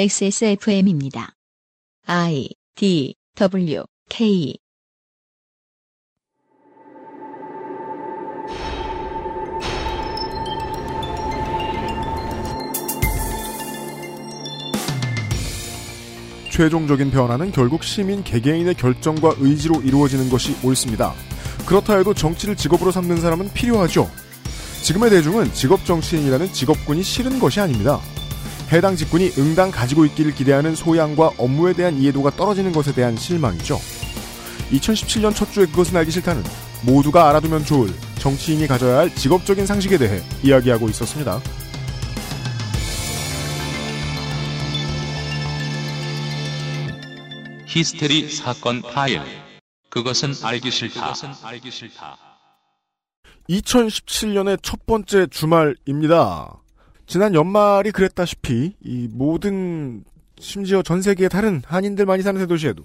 XSFM입니다. I D W K 최종적인 변화는 결국 시민 개개인의 결정과 의지로 이루어지는 것이 옳습니다. 그렇다 해도 정치를 직업으로 삼는 사람은 필요하죠. 지금의 대중은 직업 정치인이라는 직업군이 싫은 것이 아닙니다. 해당 직군이 응당 가지고 있기를 기대하는 소양과 업무에 대한 이해도가 떨어지는 것에 대한 실망이죠. 2017년 첫 주에 그것은 알기 싫다는 모두가 알아두면 좋을 정치인이 가져야 할 직업적인 상식에 대해 이야기하고 있었습니다. 히스테리 사건 파일. 그것은 알기 싫다. 2017년의 첫 번째 주말입니다. 지난 연말이 그랬다시피 이 모든 심지어 전 세계의 다른 한인들 많이 사는 대도시에도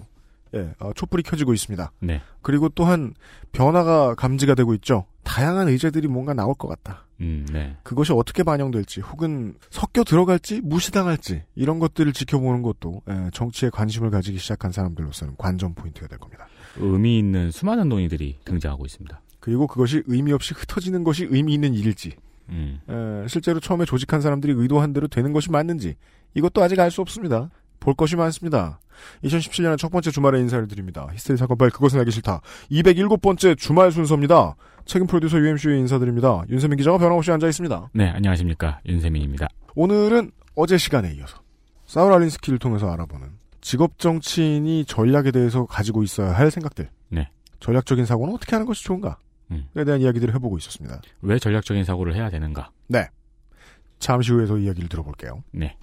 예, 어, 촛불이 켜지고 있습니다. 네. 그리고 또한 변화가 감지가 되고 있죠. 다양한 의제들이 뭔가 나올 것 같다. 음, 네. 그것이 어떻게 반영될지 혹은 섞여 들어갈지 무시당할지 이런 것들을 지켜보는 것도 예, 정치에 관심을 가지기 시작한 사람들로서는 관전 포인트가 될 겁니다. 의미 있는 수많은 논의들이 등장하고 있습니다. 그리고 그것이 의미 없이 흩어지는 것이 의미 있는 일일지 음, 에, 실제로 처음에 조직한 사람들이 의도한 대로 되는 것이 맞는지 이것도 아직 알 수 없습니다. 볼 것이 많습니다. 2017년의 첫 번째 주말에 인사를 드립니다. 히스테리 사건 파일 그것은 알기 싫다. 207번째 주말 순서입니다. 책임 프로듀서 UMC의 인사드립니다. 윤세민 기자가 변함없이 앉아 있습니다. 네, 안녕하십니까. 윤세민입니다. 오늘은 어제 시간에 이어서 사울 알린스키를 통해서 알아보는 직업 정치인이 전략에 대해서 가지고 있어야 할 생각들. 네. 전략적인 사고는 어떻게 하는 것이 좋은가 에 음. 대한 이야기들을 해보고 있었습니다. 왜 전략적인 사고를 해야 되는가? 네. 잠시 후에서 이야기를 들어볼게요. 네.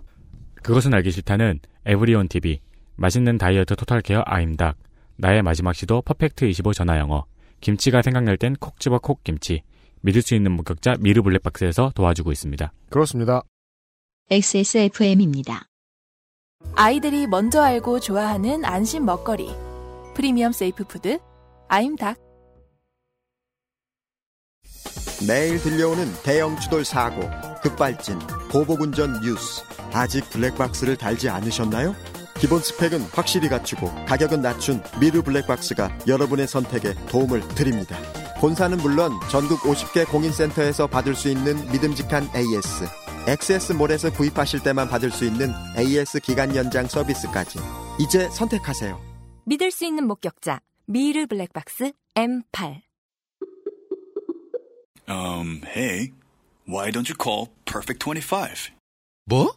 그것은 알기 싫다는 에브리온 TV, 맛있는 다이어트 토탈 케어 아임닭, 나의 마지막 시도 퍼펙트 25 전화 영어, 김치가 생각날 땐 콕 집어 콕 김치, 믿을 수 있는 목격자 미르 블랙박스에서 도와주고 있습니다. 그렇습니다. XSFM입니다. 아이들이 먼저 알고 좋아하는 안심 먹거리. 프리미엄 safe food 아임닭. 매일 들려오는 대형 추돌 사고, 급발진, 보복운전 뉴스. 아직 블랙박스를 달지 않으셨나요? 기본 스펙은 확실히 갖추고 가격은 낮춘 미르 블랙박스가 여러분의 선택에 도움을 드립니다. 본사는 물론 전국 50개 공인센터에서 받을 수 있는 믿음직한 AS, XS몰에서 구입하실 때만 받을 수 있는 AS 기간 연장 서비스까지. 이제 선택하세요. 믿을 수 있는 목격자 미르 블랙박스 M8. Um, hey, why don't you call Perfect 25? 뭐?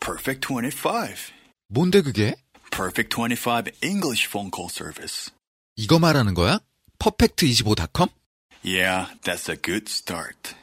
Perfect 25. 뭔데 그게? Perfect 25 English phone call service. 이거 말하는 거야? 퍼펙트25.com? Yeah, that's a good start.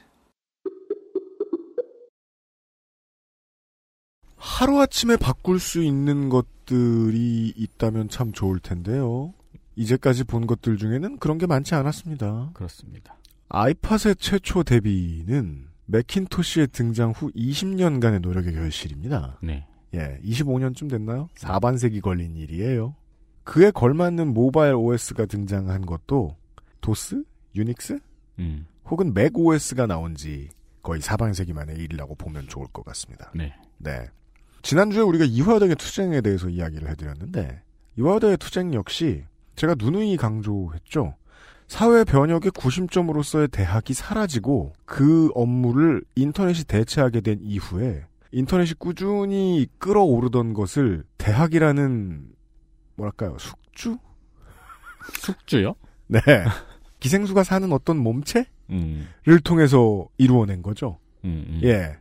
하루아침에 바꿀 수 있는 것들이 있다면 참 좋을 텐데요. 이제까지 본 것들 중에는 그런 게 많지 않았습니다. 그렇습니다. 아이팟의 최초 데뷔는 맥킨토시의 등장 후 20년간의 노력의 결실입니다. 네. 예, 25년쯤 됐나요? 4반세기 걸린 일이에요. 그에 걸맞는 모바일 OS가 등장한 것도 도스? 유닉스? 음, 혹은 맥 OS가 나온 지 거의 4반세기 만의 일이라고 보면 좋을 것 같습니다. 네. 네. 지난주에 우리가 이화여대의 투쟁에 대해서 이야기를 해드렸는데, 이화여대의 투쟁 역시 제가 누누이 강조했죠. 사회 변혁의 구심점으로서의 대학이 사라지고 그 업무를 인터넷이 대체하게 된 이후에 인터넷이 꾸준히 끌어오르던 것을 대학이라는 뭐랄까요 숙주? 숙주요? 네. 기생수가 사는 어떤 몸체를 음, 통해서 이루어낸 거죠. 음, 음. 예.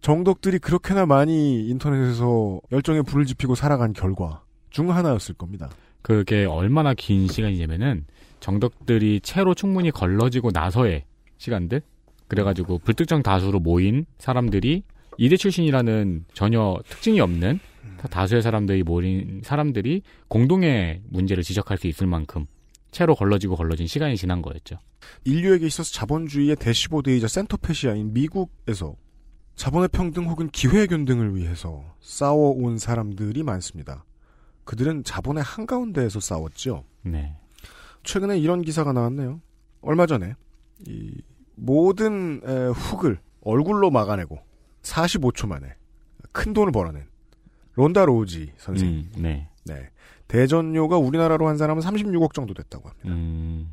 정덕들이 그렇게나 많이 인터넷에서 열정에 불을 지피고 살아간 결과 중 하나였을 겁니다. 그게 얼마나 긴 시간이냐면은 정덕들이 채로 충분히 걸러지고 나서의 시간들 그래가지고 불특정 다수로 모인 사람들이 이대 출신이라는 전혀 특징이 없는 다- 다수의 사람들이 모인 사람들이 공동의 문제를 지적할 수 있을 만큼 채로 걸러지고 걸러진 시간이 지난 거였죠. 인류에게 있어서 자본주의의 대시보드이자 센터페시아인 미국에서 자본의 평등 혹은 기회 균등을 위해서 싸워온 사람들이 많습니다. 그들은 자본의 한가운데에서 싸웠죠. 네. 최근에 이런 기사가 나왔네요. 얼마 전에 이 모든 에, 훅을 얼굴로 막아내고 45초 만에 큰 돈을 벌어낸 론다 로우지 선생. 음, 네. 네. 대전료가 우리나라로 환산하면 36억 정도 됐다고 합니다. 음,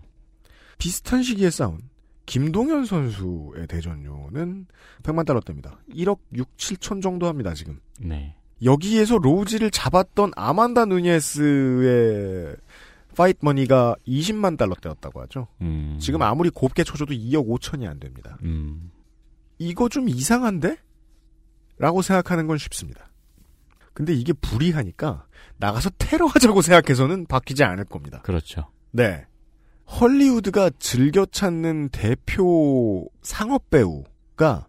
비슷한 시기에 싸운 김동현 선수의 대전료는 100만 달러대입니다. 1억 6, 7천 정도 합니다, 지금. 네. 여기에서 로우지를 잡았던 아만다 누니에스의 파이트 머니가 20만 달러대였다고 하죠. 음, 지금 아무리 곱게 쳐줘도 2억 5천이 안 됩니다. 음, 이거 좀 이상한데? 라고 생각하는 건 쉽습니다. 근데 이게 불이하니까 나가서 테러하자고 생각해서는 바뀌지 않을 겁니다. 그렇죠. 네. 헐리우드가 즐겨 찾는 대표 상업 배우가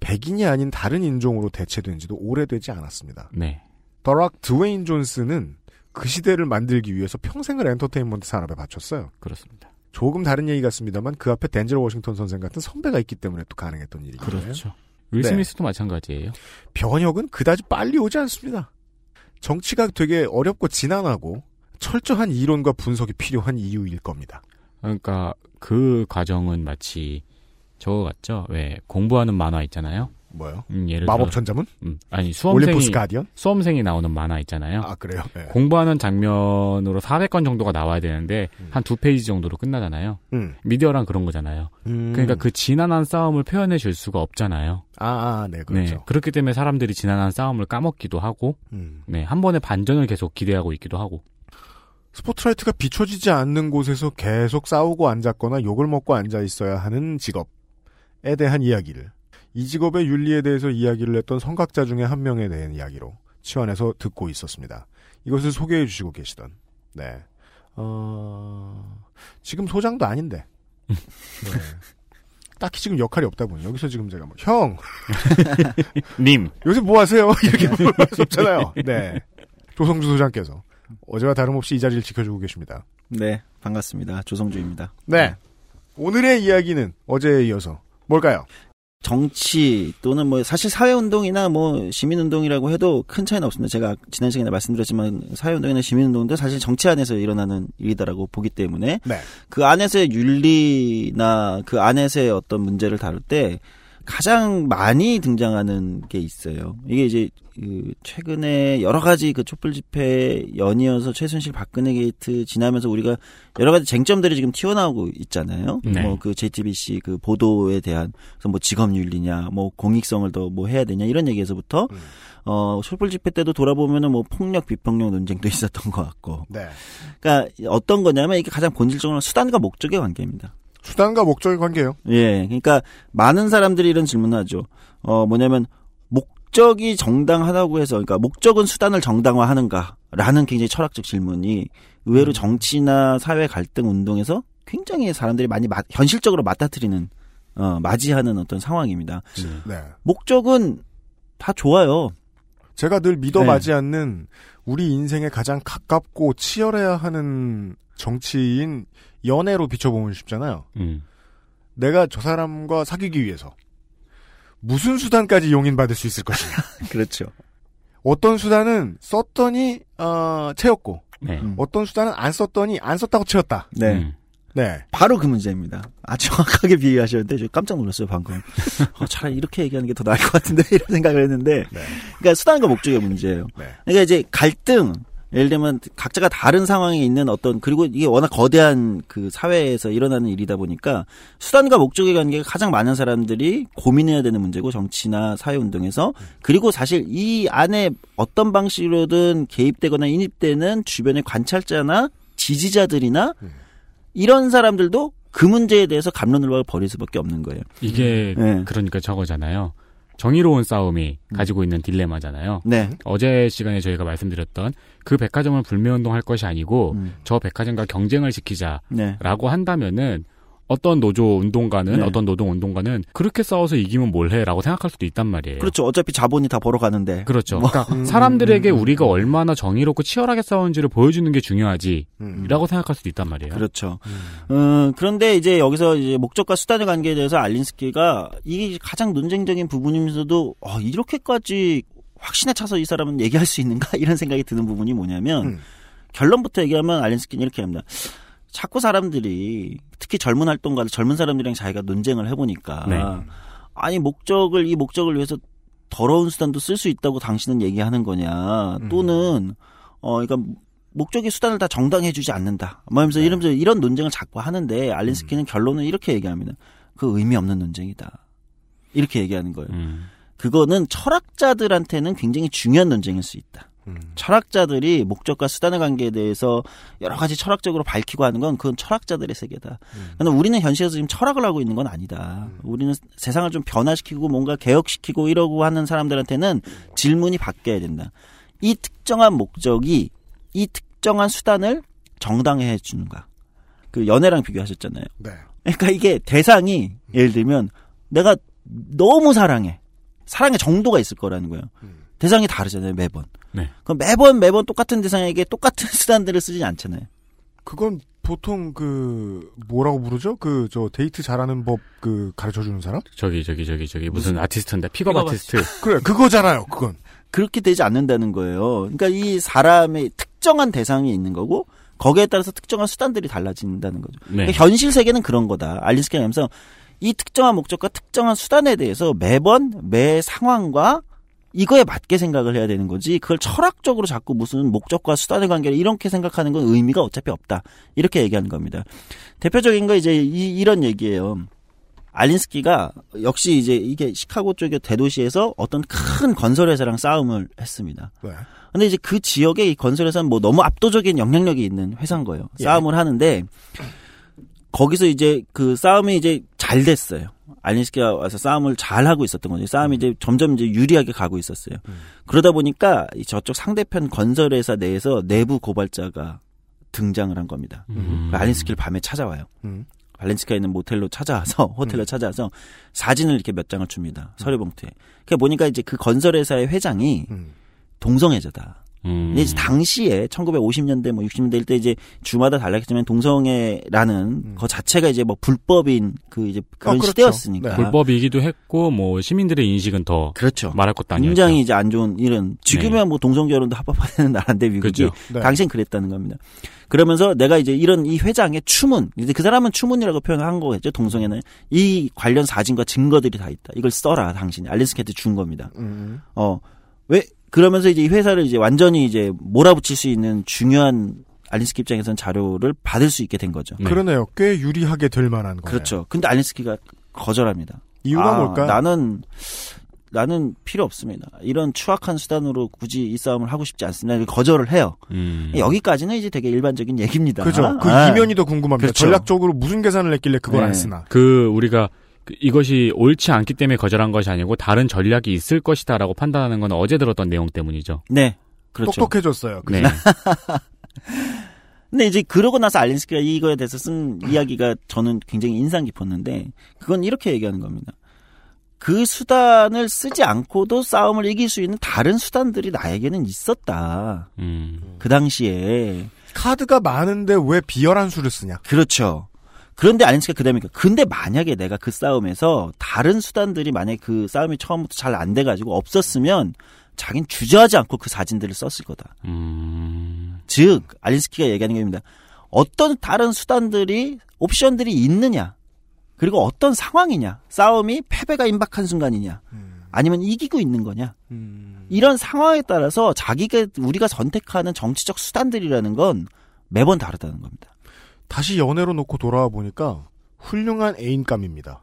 백인이 아닌 다른 인종으로 대체된 지도 오래되지 않았습니다. 네. 더락 드웨인 존스는 그 시대를 만들기 위해서 평생을 엔터테인먼트 산업에 바쳤어요. 그렇습니다. 조금 다른 얘기 같습니다만 그 앞에 덴젤 워싱턴 선생 같은 선배가 있기 때문에 또 가능했던 일이에요. 그렇죠. 윌 네. 스미스도 마찬가지예요. 변혁은 그다지 빨리 오지 않습니다. 정치가 되게 어렵고 지난하고 철저한 이론과 분석이 필요한 이유일 겁니다. 그러니까 그 과정은 마치 저거 같죠? 왜 공부하는 만화 있잖아요. 뭐요? 음, 예를 마법 천자문? 음, 아니 수험생이? 수험생이 나오는 만화 있잖아요. 아 그래요? 네. 공부하는 장면으로 400건 정도가 나와야 되는데 음. 한두 페이지 정도로 끝나잖아요. 음. 미디어랑 그런 거잖아요. 음. 그러니까 그 지난한 싸움을 표현해 줄 수가 없잖아요. 아, 아, 네, 그렇죠. 네, 그렇기 때문에 사람들이 지난한 싸움을 까먹기도 하고, 음. 네, 한 번의 반전을 계속 기대하고 있기도 하고. 스포트라이트가 비춰지지 않는 곳에서 계속 싸우고 앉았거나 욕을 먹고 앉아 있어야 하는 직업에 대한 이야기를 이 직업의 윤리에 대해서 이야기를 했던 성각자 중에 한 명에 대한 이야기로 치환해서 듣고 있었습니다. 이것을 소개해 주시고 계시던 네. 어... 지금 소장도 아닌데. 네. 딱히 지금 역할이 없다 보니 여기서 지금 제가 뭐 형, 님! 요새 뭐 하세요? 이렇게 물어볼 수 없잖아요. 네. 조성주 소장께서 어제와 다름없이 이 자리를 지켜주고 계십니다. 네, 반갑습니다. 조성주입니다. 네. 오늘의 이야기는 어제에 이어서 뭘까요? 정치 또는 뭐 사실 사회운동이나 뭐 시민운동이라고 해도 큰 차이는 없습니다. 제가 지난 시간에 말씀드렸지만 사회운동이나 시민운동도 사실 정치 안에서 일어나는 일이다라고 보기 때문에 네. 그 안에서의 윤리나 그 안에서의 어떤 문제를 다룰 때 가장 많이 등장하는 게 있어요. 이게 이제 그 최근에 여러 가지 그 촛불 집회 연이어서 최순실 박근혜 게이트 지나면서 우리가 여러 가지 쟁점들이 지금 튀어나오고 있잖아요. 네. 뭐그 JTBC 그 보도에 대한 그래서 뭐 직업 윤리냐, 뭐 공익성을 더 뭐 해야 되냐 이런 얘기에서부터 음. 어 촛불 집회 때도 돌아보면은 뭐 폭력 비폭력 논쟁도 있었던 것 같고. 네. 그러니까 어떤 거냐면 이게 가장 본질적으로 수단과 목적의 관계입니다. 수단과 목적의 관계예요. 예, 그러니까 많은 사람들이 이런 질문을 하죠. 어, 뭐냐면 목적이 정당하다고 해서, 그러니까 목적은 수단을 정당화하는가라는 굉장히 철학적 질문이 의외로 정치나 사회 갈등 운동에서 굉장히 사람들이 많이 마- 현실적으로 맞닥뜨리는 어, 맞이하는 어떤 상황입니다. 네. 목적은 다 좋아요. 제가 늘 믿어 네. 마지 않는 우리 인생에 가장 가깝고 치열해야 하는 정치인 연애로 비춰보면 쉽잖아요. 음. 내가 저 사람과 사귀기 위해서 무슨 수단까지 용인받을 수 있을 것이냐. 그렇죠. 어떤 수단은 썼더니 어, 채웠고 네. 음. 어떤 수단은 안 썼더니 안 썼다고 채웠다. 네. 음. 네. 바로 그 문제입니다. 아, 정확하게 비유하셨는데, 저 깜짝 놀랐어요, 방금. 어, 차라리 이렇게 얘기하는 게 더 나을 것 같은데, 이런 생각을 했는데, 네. 그러니까 수단과 목적의 문제예요. 네. 그러니까 이제 갈등, 예를 들면 각자가 다른 상황에 있는 어떤, 그리고 이게 워낙 거대한 그 사회에서 일어나는 일이다 보니까, 수단과 목적의 관계가 가장 많은 사람들이 고민해야 되는 문제고, 정치나 사회 운동에서, 그리고 사실 이 안에 어떤 방식으로든 개입되거나 인입되는 주변의 관찰자나 지지자들이나, 음. 이런 사람들도 그 문제에 대해서 감론을 박을 벌일 수밖에 없는 거예요. 이게, 네. 그러니까 저거잖아요. 정의로운 싸움이 가지고 있는 딜레마잖아요. 네. 어제 시간에 저희가 말씀드렸던 그 백화점을 불매운동할 것이 아니고 음. 저 백화점과 경쟁을 시키자라고 네. 한다면은 어떤 노조 운동가는 네. 어떤 노동 운동가는 그렇게 싸워서 이기면 뭘 해라고 생각할 수도 있단 말이에요. 그렇죠. 어차피 자본이 다 벌어가는데. 그렇죠. 뭐. 그러니까 음, 사람들에게 음, 음, 우리가 얼마나 정의롭고 치열하게 싸운지를 보여주는 게 중요하지라고 음. 생각할 수도 있단 말이에요. 그렇죠. 음, 그런데 이제 여기서 이제 목적과 수단의 관계에 대해서 알린스키가 이게 가장 논쟁적인 부분이면서도 어, 이렇게까지 확신에 차서 이 사람은 얘기할 수 있는가 이런 생각이 드는 부분이 뭐냐면 음. 결론부터 얘기하면 알린스키는 이렇게 합니다. 자꾸 사람들이 특히 젊은 활동가들 젊은 사람들이랑 자기가 논쟁을 해보니까 네. 아니 목적을 이 목적을 위해서 더러운 수단도 쓸 수 있다고 당신은 얘기하는 거냐 음. 또는 어 그러니까 목적의 수단을 다 정당해주지 않는다. 뭐 하면서 네. 이러면서 이런 논쟁을 자꾸 하는데 음. 알린스키는 결론은 이렇게 얘기합니다. 그 의미 없는 논쟁이다. 이렇게 얘기하는 거예요. 음. 그거는 철학자들한테는 굉장히 중요한 논쟁일 수 있다. 음. 철학자들이 목적과 수단의 관계에 대해서 여러 가지 철학적으로 밝히고 하는 건 그건 철학자들의 세계다. 음. 그런데 우리는 현실에서 지금 철학을 하고 있는 건 아니다. 우리는 세상을 좀 변화시키고 뭔가 개혁시키고 이러고 하는 사람들한테는 질문이 바뀌어야 된다. 이 특정한 목적이 이 특정한 수단을 정당해 주는가. 그 연애랑 비교하셨잖아요. 네. 그러니까 이게 대상이 예를 들면 내가 너무 사랑해. 사랑의 정도가 있을 거라는 거예요. 음. 대상이 다르잖아요, 매번. 네. 그럼 매번 매번 똑같은 대상에게 똑같은 수단들을 쓰진 않잖아요. 그건 보통 그 뭐라고 부르죠? 그 저 데이트 잘하는 법 그 가르쳐 주는 사람? 저기 저기 저기 저기 무슨, 무슨- 아티스트인데 pickup pickup artist. 그래 그거잖아요. 그건. 그렇게 되지 않는다는 거예요. 그러니까 이 사람의 특정한 대상이 있는 거고 거기에 따라서 특정한 수단들이 달라진다는 거죠. 네. 그러니까 현실 세계는 그런 거다. 알린스키가 하면서 이 특정한 목적과 특정한 수단에 대해서 매번 매 상황과 이거에 맞게 생각을 해야 되는 거지. 그걸 철학적으로 자꾸 무슨 목적과 수단의 관계를 이렇게 생각하는 건 의미가 어차피 없다. 이렇게 얘기하는 겁니다. 대표적인 거 이제 이, 이런 얘기예요. 알린스키가 역시 이제 이게 시카고 쪽의 대도시에서 어떤 큰 건설회사랑 싸움을 했습니다. 네. 근데 이제 그 지역에 이 건설회사는 뭐 너무 압도적인 영향력이 있는 회사인 거예요. 예. 싸움을 하는데 거기서 이제 그 싸움이 이제 잘 됐어요. 알린스키가 와서 싸움을 잘 하고 있었던 거죠. 싸움이 이제 점점 이제 유리하게 가고 있었어요. 음. 그러다 보니까 이 저쪽 상대편 건설회사 내에서 내부 고발자가 등장을 한 겁니다. 음. 그 알린스키를 밤에 찾아와요. 음. 발렌시카에 있는 모텔로 찾아와서 호텔로 찾아와서 사진을 이렇게 몇 장을 줍니다. 서류 봉투에. 그러니까 보니까 이제 그 건설회사의 회장이 음. 동성애자다. 음. 근데 이제 당시에 1950년대 뭐 60년대 일 때 이제 주마다 달랐겠지만 동성애라는 음. 그 자체가 이제 뭐 불법인 그 이제 그런 어, 그렇죠. 시대였으니까. 네. 불법이기도 했고 뭐 시민들의 인식은 더 그렇죠. 말할 것도 아니었죠. 굉장히 이제 안 좋은 일은 지금이야 네. 뭐 동성 결혼도 합법화되는 나라인데 미국이 그렇죠. 네. 당시엔 그랬다는 겁니다. 그러면서 내가 이제 이런 이 회장의 추문, 이제 그 사람은 추문이라고 표현한 거겠죠. 동성애는 이 관련 사진과 증거들이 다 있다. 이걸 써라 당신이 알린스케한테 준 겁니다. 음. 어왜 그러면서 이제 이 회사를 이제 완전히 이제 몰아붙일 수 있는 중요한 알린스키 입장에서는 자료를 받을 수 있게 된 거죠. 네. 그러네요. 꽤 유리하게 될 만한 거예요. 그렇죠. 근데 알린스키가 거절합니다. 이유가 아, 뭘까요? 나는 나는 필요 없습니다. 이런 추악한 수단으로 굳이 이 싸움을 하고 싶지 않습니다. 거절을 해요. 음. 여기까지는 이제 되게 일반적인 얘기입니다. 그죠. 그 아, 이면이 더 궁금합니다. 그렇죠. 전략적으로 무슨 계산을 했길래 그걸 네. 안 쓰나. 그 우리가 그 이것이 옳지 않기 때문에 거절한 것이 아니고 다른 전략이 있을 것이다라고 판단하는 건 어제 들었던 내용 때문이죠. 네. 그렇죠. 똑똑해졌어요. 그 네. 근데 이제 그러고 나서 알린스키가 이거에 대해서 쓴 이야기가 저는 굉장히 인상 깊었는데 그건 이렇게 얘기하는 겁니다. 그 수단을 쓰지 않고도 싸움을 이길 수 있는 다른 수단들이 나에게는 있었다. 음. 그 당시에. 카드가 많은데 왜 비열한 수를 쓰냐? 그렇죠. 그런데 알린스키가 그 다음에 근데 만약에 내가 그 싸움에서 다른 수단들이 만약에 그 싸움이 처음부터 잘 안 돼가지고 없었으면 자긴 주저하지 않고 그 사진들을 썼을 거다. 음. 즉 알린스키가 얘기하는 겁니다. 어떤 다른 수단들이 옵션들이 있느냐 그리고 어떤 상황이냐 싸움이 패배가 임박한 순간이냐 아니면 이기고 있는 거냐 이런 상황에 따라서 자기가 우리가 선택하는 정치적 수단들이라는 건 매번 다르다는 겁니다. 다시 연애로 놓고 돌아와 보니까 훌륭한 애인감입니다.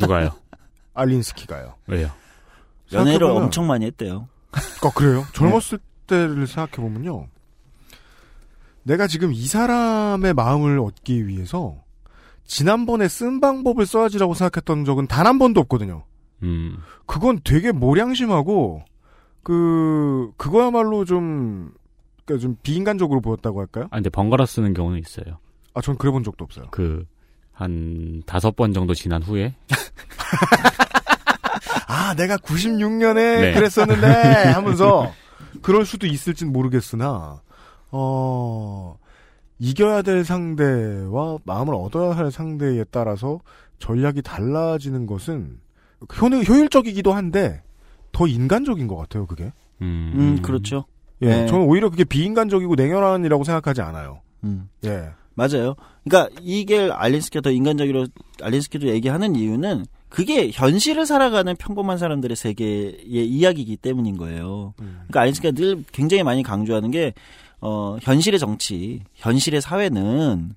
누가요? 알린스키가요. 왜요? 연애를 생각해보면- 엄청 많이 했대요. 아, 그래요? 젊었을 때를 생각해보면요. 내가 지금 이 사람의 마음을 얻기 위해서 지난번에 쓴 방법을 써야지라고 생각했던 적은 단 한 번도 없거든요. 음. 그건 되게 모량심하고, 그, 그거야말로 좀, 그니까 좀 비인간적으로 보였다고 할까요? 아 근데 번갈아 쓰는 경우는 있어요. 아, 전 그래 본 적도 없어요. 그 한 다섯 번 정도 지난 후에 아, 내가 96년에 네. 그랬었는데 하면서 그럴 수도 있을진 모르겠으나 어 이겨야 될 상대와 마음을 얻어야 할 상대에 따라서 전략이 달라지는 것은 효, 효율적이기도 한데 더 인간적인 것 같아요, 그게. 음. 음, 그렇죠. 예, 네. 저는 오히려 그게 비인간적이고 냉혈한이라고 생각하지 않아요. 음. 예. 맞아요. 그러니까 이게 알린스키가 더 인간적으로 알린스키도 얘기하는 이유는 그게 현실을 살아가는 평범한 사람들의 세계의 이야기이기 때문인 거예요. 그러니까 아인스타인가 늘 굉장히 많이 강조하는 게 어, 현실의 정치, 현실의 사회는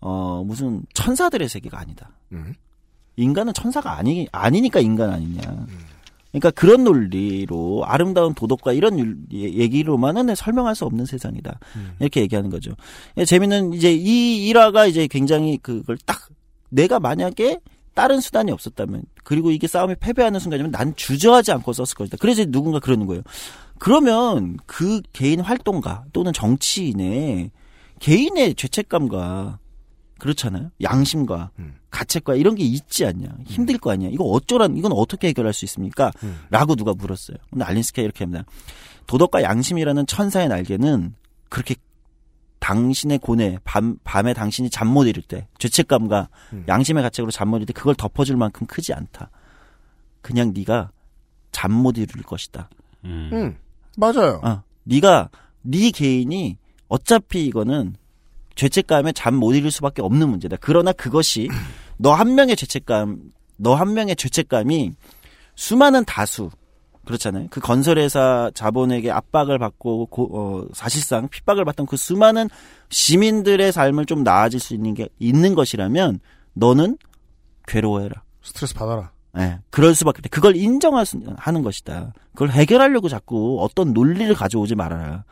어, 무슨 천사들의 세계가 아니다. 음. 인간은 천사가 아니 아니니까 인간 아니냐. 그러니까 그런 논리로 아름다운 도덕과 이런 율- 예- 얘기로만은 설명할 수 없는 세상이다. 이렇게 얘기하는 거죠. 예, 재미는 이제 이 일화가 이제 굉장히 그걸 딱 내가 만약에 다른 수단이 없었다면 그리고 이게 싸움에 패배하는 순간이면 난 주저하지 않고 썼을 것이다. 그래서 누군가 그러는 거예요. 그러면 그 개인 활동가 또는 정치인의 개인의 죄책감과 그렇잖아요. 양심과 음. 가책과 이런 게 있지 않냐. 힘들 거 아니야. 이거 어쩌란, 이건 어떻게 해결할 수 있습니까? 음. 라고 누가 물었어요. 근데 알린스키가 이렇게 합니다. 도덕과 양심이라는 천사의 날개는 그렇게 당신의 고뇌, 밤, 밤에 당신이 잠 못 이룰 때, 죄책감과 음. 양심의 가책으로 잠 못 이룰 때 그걸 덮어줄 만큼 크지 않다. 그냥 네가 잠 못 이룰 것이다. 음. 음, 맞아요. 어, 네가 네 개인이 어차피 이거는 죄책감에 잠 못 이룰 수밖에 없는 문제다. 그러나 그것이 너 한 명의 죄책감, 너 한 명의 죄책감이 수많은 다수 그렇잖아요. 그 건설회사 자본에게 압박을 받고 고- 어, 사실상 핍박을 받던 그 수많은 시민들의 삶을 좀 나아질 수 있는 게 있는 것이라면 너는 괴로워해라. 스트레스 받아라. 예, 그럴 수밖에 없다. 그걸 인정하는 것이다. 그걸 해결하려고 자꾸 어떤 논리를 가져오지 말아라.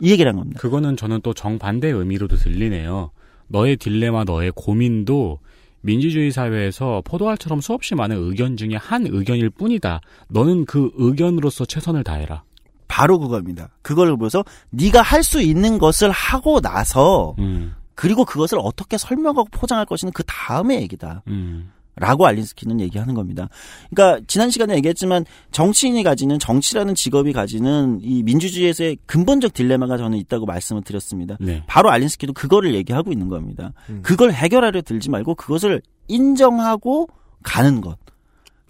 이 얘기를 한 겁니다. 그거는 저는 또 정반대의 의미로도 들리네요. 너의 딜레마, 너의 고민도 민주주의 사회에서 포도알처럼 수없이 많은 의견 중에 한 의견일 뿐이다. 너는 그 의견으로서 최선을 다해라. 바로 그겁니다. 그걸 보면서 네가 할 수 있는 것을 하고 나서 음, 그리고 그것을 어떻게 설명하고 포장할 것이는 그 다음의 얘기다. 음, 라고 알린스키는 얘기하는 겁니다. 그러니까 지난 시간에 얘기했지만 정치인이 가지는 정치라는 직업이 가지는 이 민주주의에서의 근본적 딜레마가 저는 있다고 말씀을 드렸습니다. 네. 바로 알린스키도 그거를 얘기하고 있는 겁니다. 음. 그걸 해결하려 들지 말고 그것을 인정하고 가는 것.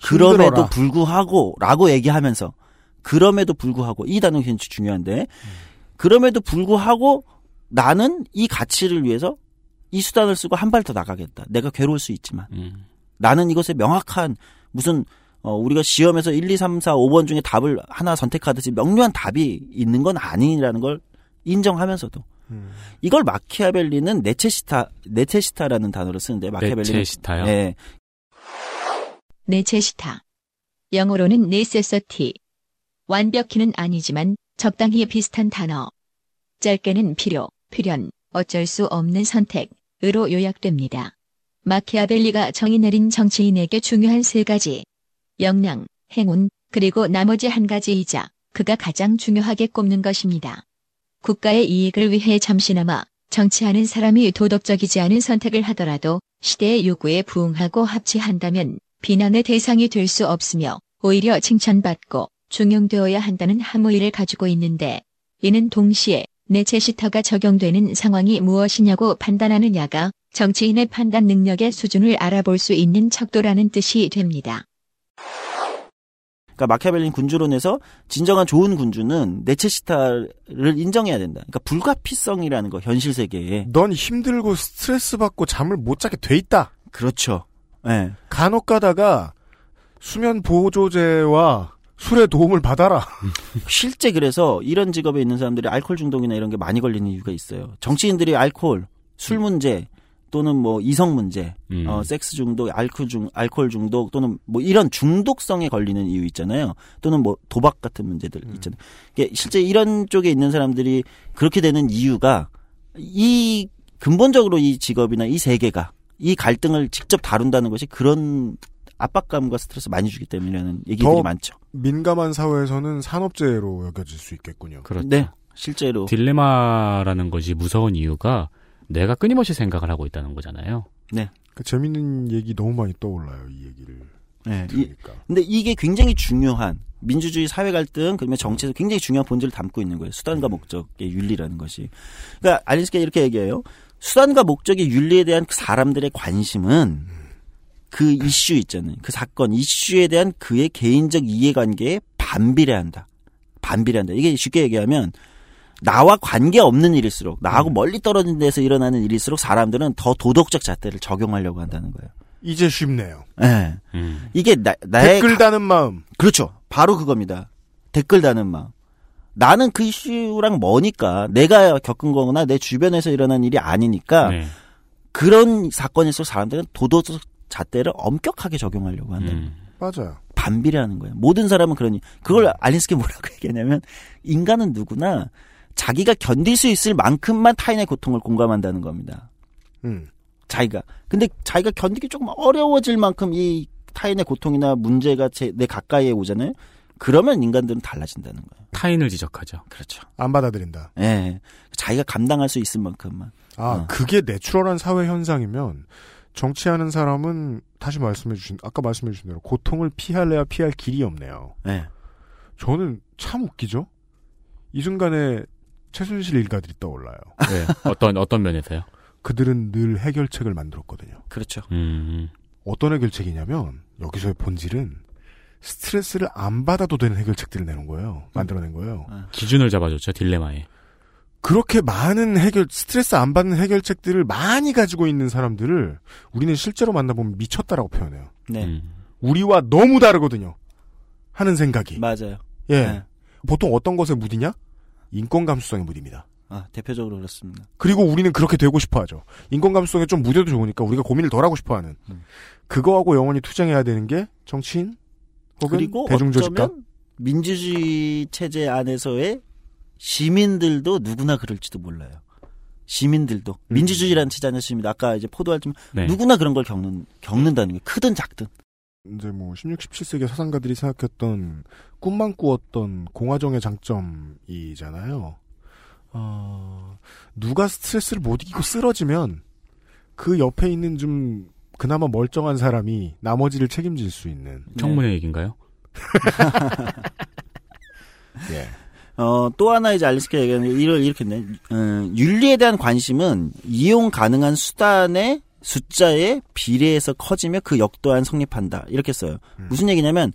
그럼에도 힘들어라. 불구하고라고 얘기하면서 그럼에도 불구하고 이 단어 굉장히 중요한데 그럼에도 불구하고 나는 이 가치를 위해서 이 수단을 쓰고 한 발 더 나가겠다. 내가 괴로울 수 있지만 음. 나는 이것에 명확한 무슨 어, 우리가 시험에서 1, 2, 3, 4, 5번 중에 답을 하나 선택하듯이 명료한 답이 있는 건 아니라는 걸 인정하면서도 음. 이걸 마키아벨리는 네체시타 네체시타라는 단어를 쓰는데 마키아벨리는 네체시타요? 네, 네체시타. 영어로는 네세서티. 완벽히는 아니지만 적당히 비슷한 단어. 짧게는 필요, 필연, 어쩔 수 없는 선택으로 요약됩니다. 마키아벨리가 정의 내린 정치인에게 중요한 세 가지. 역량, 행운, 그리고 나머지 한 가지이자 그가 가장 중요하게 꼽는 것입니다. 국가의 이익을 위해 잠시나마 정치하는 사람이 도덕적이지 않은 선택을 하더라도 시대의 요구에 부응하고 합치한다면 비난의 대상이 될 수 없으며 오히려 칭찬받고 중용되어야 한다는 함의를 가지고 있는데 이는 동시에 네체시타가 적용되는 상황이 무엇이냐고 판단하느냐가 정치인의 판단 능력의 수준을 알아볼 수 있는 척도라는 뜻이 됩니다. 그러니까 마키아벨리는 군주론에서 진정한 좋은 군주는 네체시타를 인정해야 된다. 그러니까 불가피성이라는 거 현실 세계에 넌 힘들고 스트레스 받고 잠을 못 자게 돼 있다. 그렇죠. 예. 간혹 가다가 수면 보조제와 술의 도움을 받아라. 실제 그래서 이런 직업에 있는 사람들이 알코올 중독이나 이런 게 많이 걸리는 이유가 있어요. 정치인들이 알코올, 술 문제 또는 뭐 이성 문제, 음. 어, 섹스 중독, 알코올 중 알코올 중독 또는 뭐 이런 중독성에 걸리는 이유 있잖아요. 또는 뭐 도박 같은 문제들 있잖아요. 이게 실제 이런 쪽에 있는 사람들이 그렇게 되는 이유가 이 근본적으로 이 직업이나 이 세계가 이 갈등을 직접 다룬다는 것이 그런 압박감과 스트레스 많이 주기 때문이라는 얘기들이 더 많죠. 민감한 사회에서는 산업재해로 여겨질 수 있겠군요. 그렇죠. 네, 실제로 딜레마라는 것이 무서운 이유가 내가 끊임없이 생각을 하고 있다는 거잖아요. 그 재밌는 얘기 너무 많이 떠올라요. 이 얘기를 네, 이, 들으니까. 근데 이게 굉장히 중요한 민주주의 사회 갈등 그러면 정치에서 굉장히 중요한 본질을 담고 있는 거예요. 수단과 목적의 윤리라는 것이. 그러니까 알린스키가 이렇게 얘기해요. 수단과 목적의 윤리에 대한 그 사람들의 관심은 그 이슈 있잖아요. 그 사건 이슈에 대한 그의 개인적 이해관계에 반비례한다. 반비례한다. 이게 쉽게 얘기하면 나와 관계 없는 일일수록 나하고 멀리 떨어진 데서 일어나는 일일수록 사람들은 더 도덕적 잣대를 적용하려고 한다는 거예요. 이제 쉽네요. 예. 음. 이게 나, 나의 댓글 다는 마음. 그렇죠. 바로 그겁니다. 댓글 다는 마음. 나는 그 이슈랑 뭐니까 내가 겪은 거거나 내 주변에서 일어난 일이 아니니까 네. 그런 사건일수록 사람들은 도덕적 잣대를 엄격하게 적용하려고 한다. 음. 맞아요. 반비례하는 거예요. 모든 사람은 그러니 그걸 알린스키 뭐라고 얘기하냐면 인간은 누구나 자기가 견딜 수 있을 만큼만 타인의 고통을 공감한다는 겁니다. 음. 자기가 근데 자기가 견디기 조금 어려워질 만큼 이 타인의 고통이나 문제가 제, 내 가까이에 오잖아요. 그러면 인간들은 달라진다는 거예요. 타인을 지적하죠. 그렇죠. 안 받아들인다. 예. 자기가 감당할 수 있을 만큼만. 아, 어. 그게 내추럴한 사회 현상이면 정치하는 사람은 다시 말씀해 주신 아까 말씀해 주신 대로 고통을 피할래야 피할 길이 없네요. 예. 저는 참 웃기죠. 이 순간에 최순실 일가들이 떠올라요. 네. 어떤 어떤 면에서요? 그들은 늘 해결책을 만들었거든요. 그렇죠. 음. 어떤 해결책이냐면 여기서의 본질은 스트레스를 안 받아도 되는 해결책들을 내는 거예요. 만들어낸 거예요. 기준을 잡아줬죠 딜레마에. 그렇게 많은 해결 스트레스 안 받는 해결책들을 많이 가지고 있는 사람들을 우리는 실제로 만나보면 미쳤다라고 표현해요. 네. 음. 우리와 너무 다르거든요. 하는 생각이. 맞아요. 예. 네. 보통 어떤 것에 무디냐? 인권 감수성에 무딥니다. 아, 대표적으로 그렇습니다. 그리고 우리는 그렇게 되고 싶어 하죠. 인권 감수성에 좀 무뎌도 좋으니까 우리가 고민을 덜 하고 싶어 하는. 음. 그거하고 영원히 투쟁해야 되는 게 정치인 혹은 그리고 대중조직가. 어쩌면 민주주의 체제 안에서의 시민들도 누구나 그럴지도 몰라요. 시민들도 음. 민주주의라는 체제 안에서 시민 아까 이제 포도할 좀 네. 누구나 그런 걸 겪는 겪는다는 게 크든 작든 이제 뭐 16, 17세기 사상가들이 생각했던 꿈만 꾸었던 공화정의 장점이잖아요. 어, 누가 스트레스를 못 이기고 쓰러지면 그 옆에 있는 좀 그나마 멀쩡한 사람이 나머지를 책임질 수 있는. 청문회 얘기인가요? 예. 어, 또 하나 이제 알리스키 얘기하는 게 이걸 이렇게 했네. 어, 윤리에 대한 관심은 이용 가능한 수단의 숫자에 비례해서 커지며 그 역도한 성립한다. 이렇게 써요. 음. 무슨 얘기냐면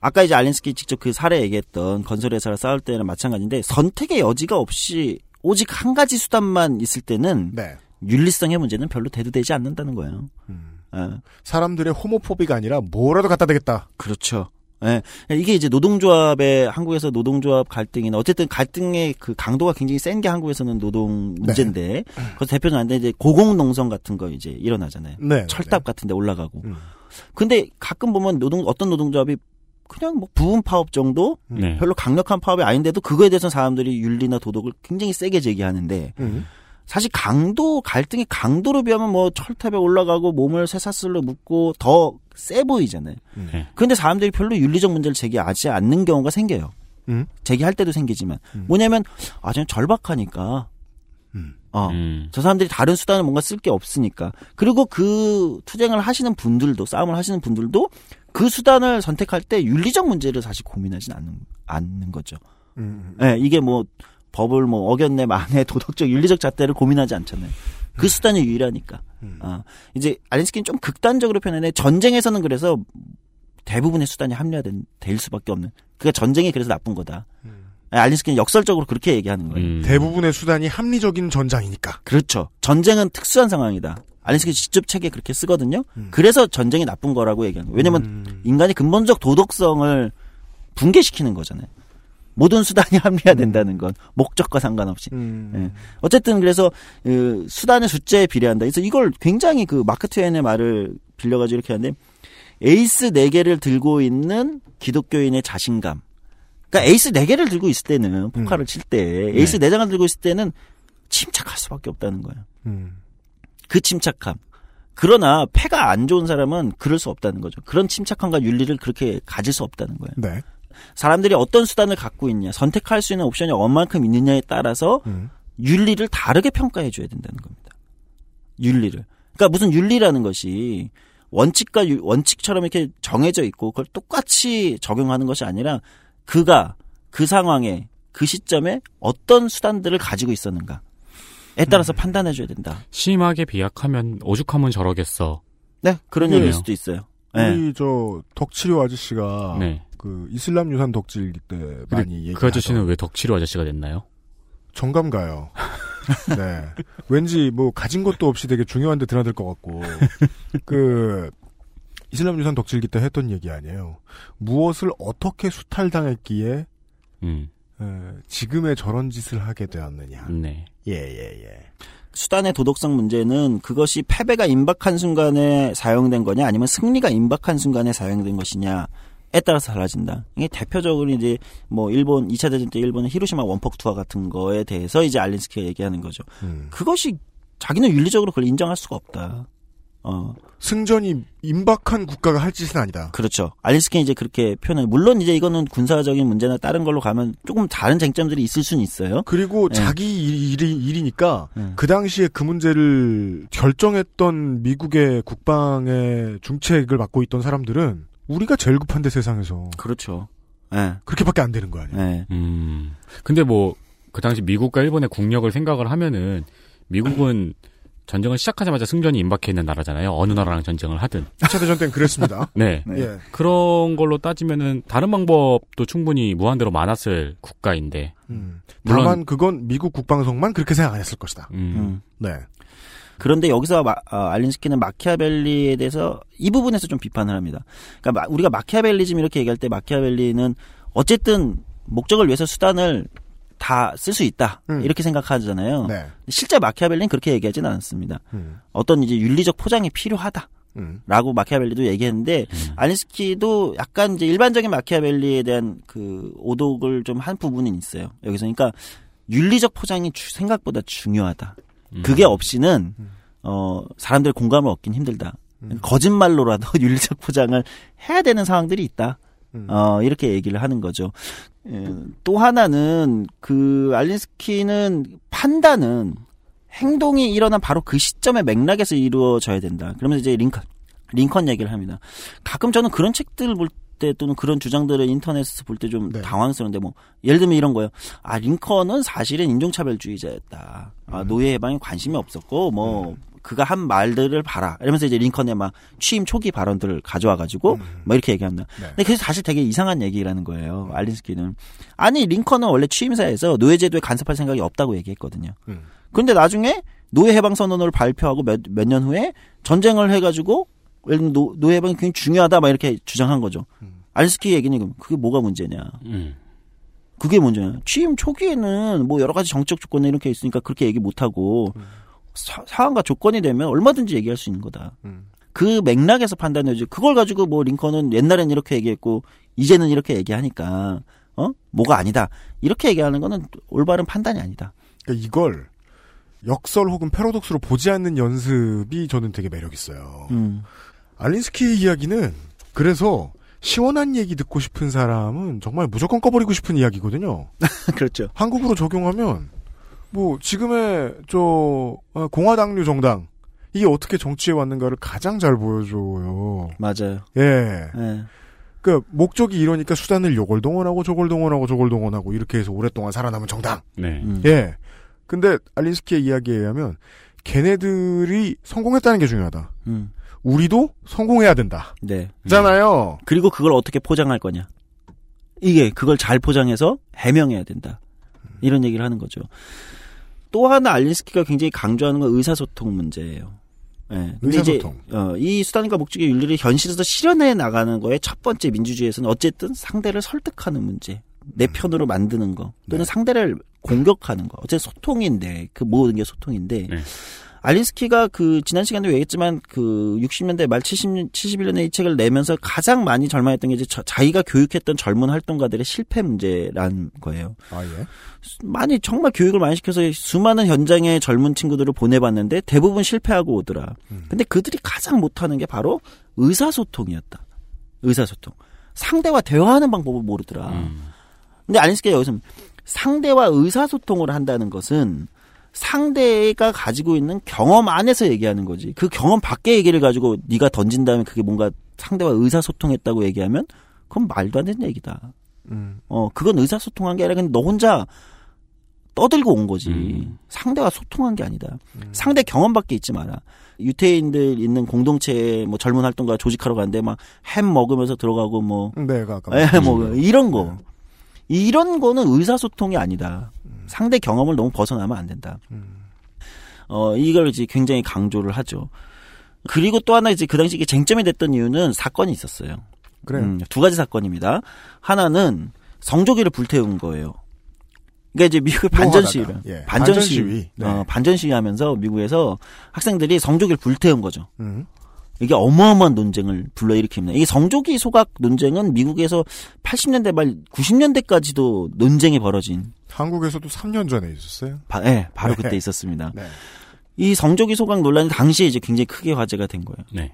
아까 이제 알린스키 직접 그 사례 얘기했던 건설회사가 싸울 때랑 마찬가지인데 선택의 여지가 없이 오직 한 가지 수단만 있을 때는 네. 윤리성의 문제는 별로 대두되지 않는다는 거예요. 음. 어, 사람들의 호모포비가 아니라 뭐라도 갖다 대겠다. 그렇죠. 예. 이게 이제 노동조합의 한국에서 노동조합 갈등이나 어쨌든 갈등의 그 강도가 굉장히 센 게 한국에서는 노동 문제인데 그래서 대표는 안 돼. 이제 고공농성 같은 거 이제 일어나잖아요. 네. 철탑 같은 데 올라가고. 음. 근데 가끔 보면 노동 어떤 노동조합이 그냥 뭐 부분 파업 정도 네. 별로 강력한 파업이 아닌데도 그거에 대해서 사람들이 윤리나 도덕을 굉장히 세게 제기하는데 음. 사실 강도 갈등의 강도로 비하면 뭐 철탑에 올라가고 몸을 쇠사슬로 묶고 더 세 보이잖아요. 네. 그런데 사람들이 별로 윤리적 문제를 제기하지 않는 경우가 생겨요. 음. 제기할 때도 생기지만 음. 뭐냐면 아 저는 절박하니까 음. 어. 음. 저 사람들이 다른 수단을 뭔가 쓸 게 없으니까. 그리고 그 투쟁을 하시는 분들도, 싸움을 하시는 분들도 그 수단을 선택할 때 윤리적 문제를 사실 고민하진 않는, 않는 거죠. 음. 예, 이게 뭐 법을 뭐 어겼네, 만에 도덕적, 윤리적 잣대를 고민하지 않잖아요. 그 수단이 유일하니까. 음. 아, 이제 알린스키는 좀 극단적으로 표현해 전쟁에서는 그래서 대부분의 수단이 합리화될 수밖에 없는. 그러니까 전쟁이 그래서 나쁜 거다. 음. 알린스키는 역설적으로 그렇게 얘기하는 거예요. 음. 대부분의 수단이 합리적인 전장이니까. 그렇죠. 전쟁은 특수한 상황이다. 알린스키 직접 책에 그렇게 쓰거든요. 음. 그래서 전쟁이 나쁜 거라고 얘기하는 거예요. 왜냐면 음. 인간이 근본적 도덕성을 붕괴시키는 거잖아요. 모든 수단이 합리화 된다는 건 목적과 상관없이. 음. 예. 어쨌든 그래서 그 수단의 숫자에 비례한다. 그래서 이걸 굉장히 그 마크 트웨인의 말을 빌려가지고 이렇게 하는데 에이스 4개를 들고 있는 기독교인의 자신감. 그러니까 에이스 4개를 들고 있을 때는 포카를 칠때 에이스 네. 4장을 들고 있을 때는 침착할 수밖에 없다는 거예요. 음. 그 침착함. 그러나 패가 안 좋은 사람은 그럴 수 없다는 거죠. 그런 침착함과 윤리를 그렇게 가질 수 없다는 거예요. 네. 사람들이 어떤 수단을 갖고 있냐, 선택할 수 있는 옵션이 얼만큼 있느냐에 따라서 음. 윤리를 다르게 평가해 줘야 된다는 겁니다. 윤리를. 그러니까 무슨 윤리라는 것이 원칙과 유- 원칙처럼 이렇게 정해져 있고 그걸 똑같이 적용하는 것이 아니라 그가 그 상황에 그 시점에 어떤 수단들을 가지고 있었는가 에 따라서 판단해 줘야 된다. 심하게 비약하면 오죽하면 저러겠어. 네, 그런. 얘기일 수도 있어요. 네. 우리 저 덕치료 아저씨가 네. 그 이슬람 유산 덕질 때 많이 얘기. 그 아저씨는 왜 덕치로 아저씨가 됐나요? 정감 가요. 네. 왠지 뭐 가진 것도 없이 되게 중요한데 드나들 것 같고 그 이슬람 유산 덕질기 때 했던 얘기 아니에요. 무엇을 어떻게 수탈당했기에 음. 에, 지금의 저런 짓을 하게 되었느냐. 네. 예, 예, 예. 수단의 도덕성 문제는 그것이 패배가 임박한 순간에 사용된 거냐 아니면 승리가 임박한 순간에 사용된 것이냐 에 따라서 달라진다. 이게 대표적으로 이제 뭐 일본 2차 대전 때 일본의 히로시마 원폭 투하 같은 거에 대해서 이제 알린스키가 얘기하는 거죠. 음. 그것이 자기는 윤리적으로 그걸 인정할 수가 없다. 어, 승전이 임박한 국가가 할 짓은 아니다. 그렇죠. 알린스키는 이제 그렇게 표현을 물론 이제 이거는 군사적인 문제나 다른 걸로 가면 조금 다른 쟁점들이 있을 수는 있어요. 그리고 네. 자기 일- 일이, 일이니까 네. 그 당시에 그 문제를 결정했던 미국의 국방의 중책을 맡고 있던 사람들은 우리가 제일 급한데 세상에서 그렇죠. 예. 그렇게밖에 안 되는 거 아니에요. 예. 음. 근데 뭐, 그 당시 미국과 일본의 국력을 생각을 하면은, 미국은 전쟁을 시작하자마자 승전이 임박해 있는 나라잖아요. 어느 나라랑 전쟁을 하든. 2차 대전 때는 그랬습니다. 네. 네. 예. 그런 걸로 따지면은, 다른 방법도 충분히 무한대로 많았을 국가인데, 음. 물론- 다만 그건 미국 국방성만 그렇게 생각 안 했을 것이다. 음. 음. 네. 그런데 여기서 마, 어, 알린스키는 마키아벨리에 대해서 이 부분에서 좀 비판을 합니다. 그러니까 마- 우리가 마키아벨리즘 이렇게 얘기할 때 마키아벨리는 어쨌든 목적을 위해서 수단을 다 쓸 수 있다 음. 이렇게 생각하잖아요. 네. 실제 마키아벨리는 그렇게 얘기하지는 않았습니다. 음. 어떤 이제 윤리적 포장이 필요하다. 음. 라고 마키아벨리도 얘기했는데 알린스키도 약간 이제 일반적인 마키아벨리에 대한 그 오독을 좀 한 부분은 있어요. 여기서 그러니까 윤리적 포장이 주- 생각보다 중요하다. 음. 그게 없이는 어 사람들 공감을 얻긴 힘들다. 음. 거짓말로라도 윤리적 포장을 해야 되는 상황들이 있다. 음. 어 이렇게 얘기를 하는 거죠. 예, 또 하나는 그 알린스키는 판단은 행동이 일어난 바로 그 시점의 맥락에서 이루어져야 된다. 그러면서 이제 링컨 링컨 얘기를 합니다. 가끔 저는 그런 책들 볼 때 또는 그런 주장들을 인터넷에서 볼 때좀 네. 당황스러운데 뭐 예를 들면 이런 거예요. 아 링컨은 사실은 인종차별주의자였다. 아, 노예 해방에 관심이 없었고 뭐 그가 한 말들을 봐라. 이러면서 이제 링컨의 막 취임 초기 발언들을 가져와 가지고 뭐 이렇게 얘기합니다. 네. 근데 그게 사실 되게 이상한 얘기라는 거예요. 알린스키는 아니 링컨은 원래 취임사에서 노예 제도에 간섭할 생각이 없다고 얘기했거든요. 음. 그런데 나중에 노예 해방 선언을 발표하고 몇 몇 년 후에 전쟁을 해 가지고 예를 노, 노예 해방이 굉장히 중요하다 막 이렇게 주장한 거죠. 알린스키 얘기는 그럼 그게 뭐가 문제냐? 음. 그게 문제냐? 취임 초기에는 뭐 여러 가지 정책 조건이 이렇게 있으니까 그렇게 얘기 못 하고 사, 상황과 조건이 되면 얼마든지 얘기할 수 있는 거다. 음. 그 맥락에서 판단해야지. 그걸 가지고 뭐 링컨은 옛날엔 이렇게 얘기했고 이제는 이렇게 얘기하니까 어 뭐가 아니다. 이렇게 얘기하는 거는 올바른 판단이 아니다. 그러니까 이걸 역설 혹은 패러독스로 보지 않는 연습이 저는 되게 매력 있어요. 음. 알린스키의 이야기는 그래서 시원한 얘기 듣고 싶은 사람은 정말 무조건 꺼버리고 싶은 이야기거든요. 그렇죠. 한국으로 적용하면 뭐 지금의 저 어, 공화당류 정당 이게 어떻게 정치에 왔는가를 가장 잘 보여줘요. 맞아요. 예. 예. 그 목적이 이러니까 수단을 요걸 동원하고 저걸 동원하고 저걸 동원하고 이렇게 해서 오랫동안 살아남은 정당. 네. 음. 예. 근데 알린스키의 이야기에 의하면 걔네들이 성공했다는 게 중요하다. 음. 우리도 성공해야 된다. 네. 잖아요. 그리고 그걸 어떻게 포장할 거냐. 이게 그걸 잘 포장해서 해명해야 된다. 이런 얘기를 하는 거죠. 또 하나 알린스키가 굉장히 강조하는 건 의사소통 문제예요. 예. 근데 의사소통. 이제 어, 이 수단과 목적의 윤리를 현실에서 실현해 나가는 거의 첫 번째 민주주의에서는 어쨌든 상대를 설득하는 문제, 내 편으로 만드는 거 또는 네. 상대를 공격하는 거. 어쨌든 소통인데 그 모든 게 소통인데 네. 알린스키가 그 지난 시간에도 얘기했지만 그 60년대 말 70, 71년에 이 책을 내면서 가장 많이 절망했던 게 이제 저- 자기가 교육했던 젊은 활동가들의 실패 문제란 거예요. 아 예. 많이 정말 교육을 많이 시켜서 수많은 현장에 젊은 친구들을 보내봤는데 대부분 실패하고 오더라. 근데 그들이 가장 못하는 게 바로 의사소통이었다. 의사소통. 상대와 대화하는 방법을 모르더라. 음. 근데 알린스키가 여기서 상대와 의사소통을 한다는 것은 상대가 가지고 있는 경험 안에서 얘기하는 거지. 그 경험 밖의 얘기를 가지고 네가 던진 다음에 그게 뭔가 상대와 의사소통했다고 얘기하면 그건 말도 안 되는 얘기다. 음. 어, 그건 의사소통한 게 아니라 그냥 너 혼자 떠들고 온 거지. 음. 상대와 소통한 게 아니다. 상대 경험밖에 있지 마라. 유태인들 있는 공동체에 뭐 젊은 활동가 조직하러 가는데 막 햄 먹으면서 들어가고 뭐 내가 아까 예, 뭐. 이런 거. 이런 거는 의사소통이 아니다. 상대 경험을 너무 벗어나면 안 된다. 어, 이걸 이제 굉장히 강조를 하죠. 그리고 또 하나 이제 그 당시 이게 쟁점이 됐던 이유는 사건이 있었어요. 그래요. 음, 두 가지 사건입니다. 하나는 성조기를 불태운 거예요. 그러니까 이제 미국의 반전. 시위를 예, 반전 시위, 시위. 네. 어, 반전 시위하면서 미국에서 학생들이 성조기를 불태운 거죠. 음. 이게 어마어마한 논쟁을 불러일으킵니다. 이게 성조기 소각 논쟁은 미국에서 80년대 말 90년대까지도 논쟁이 벌어진 한국에서도 3년 전에 있었어요. 바, 예, 바로 네. 그때 있었습니다. 네. 이 성조기 소각 논란이 당시에 이제 굉장히 크게 화제가 된 거예요. 네.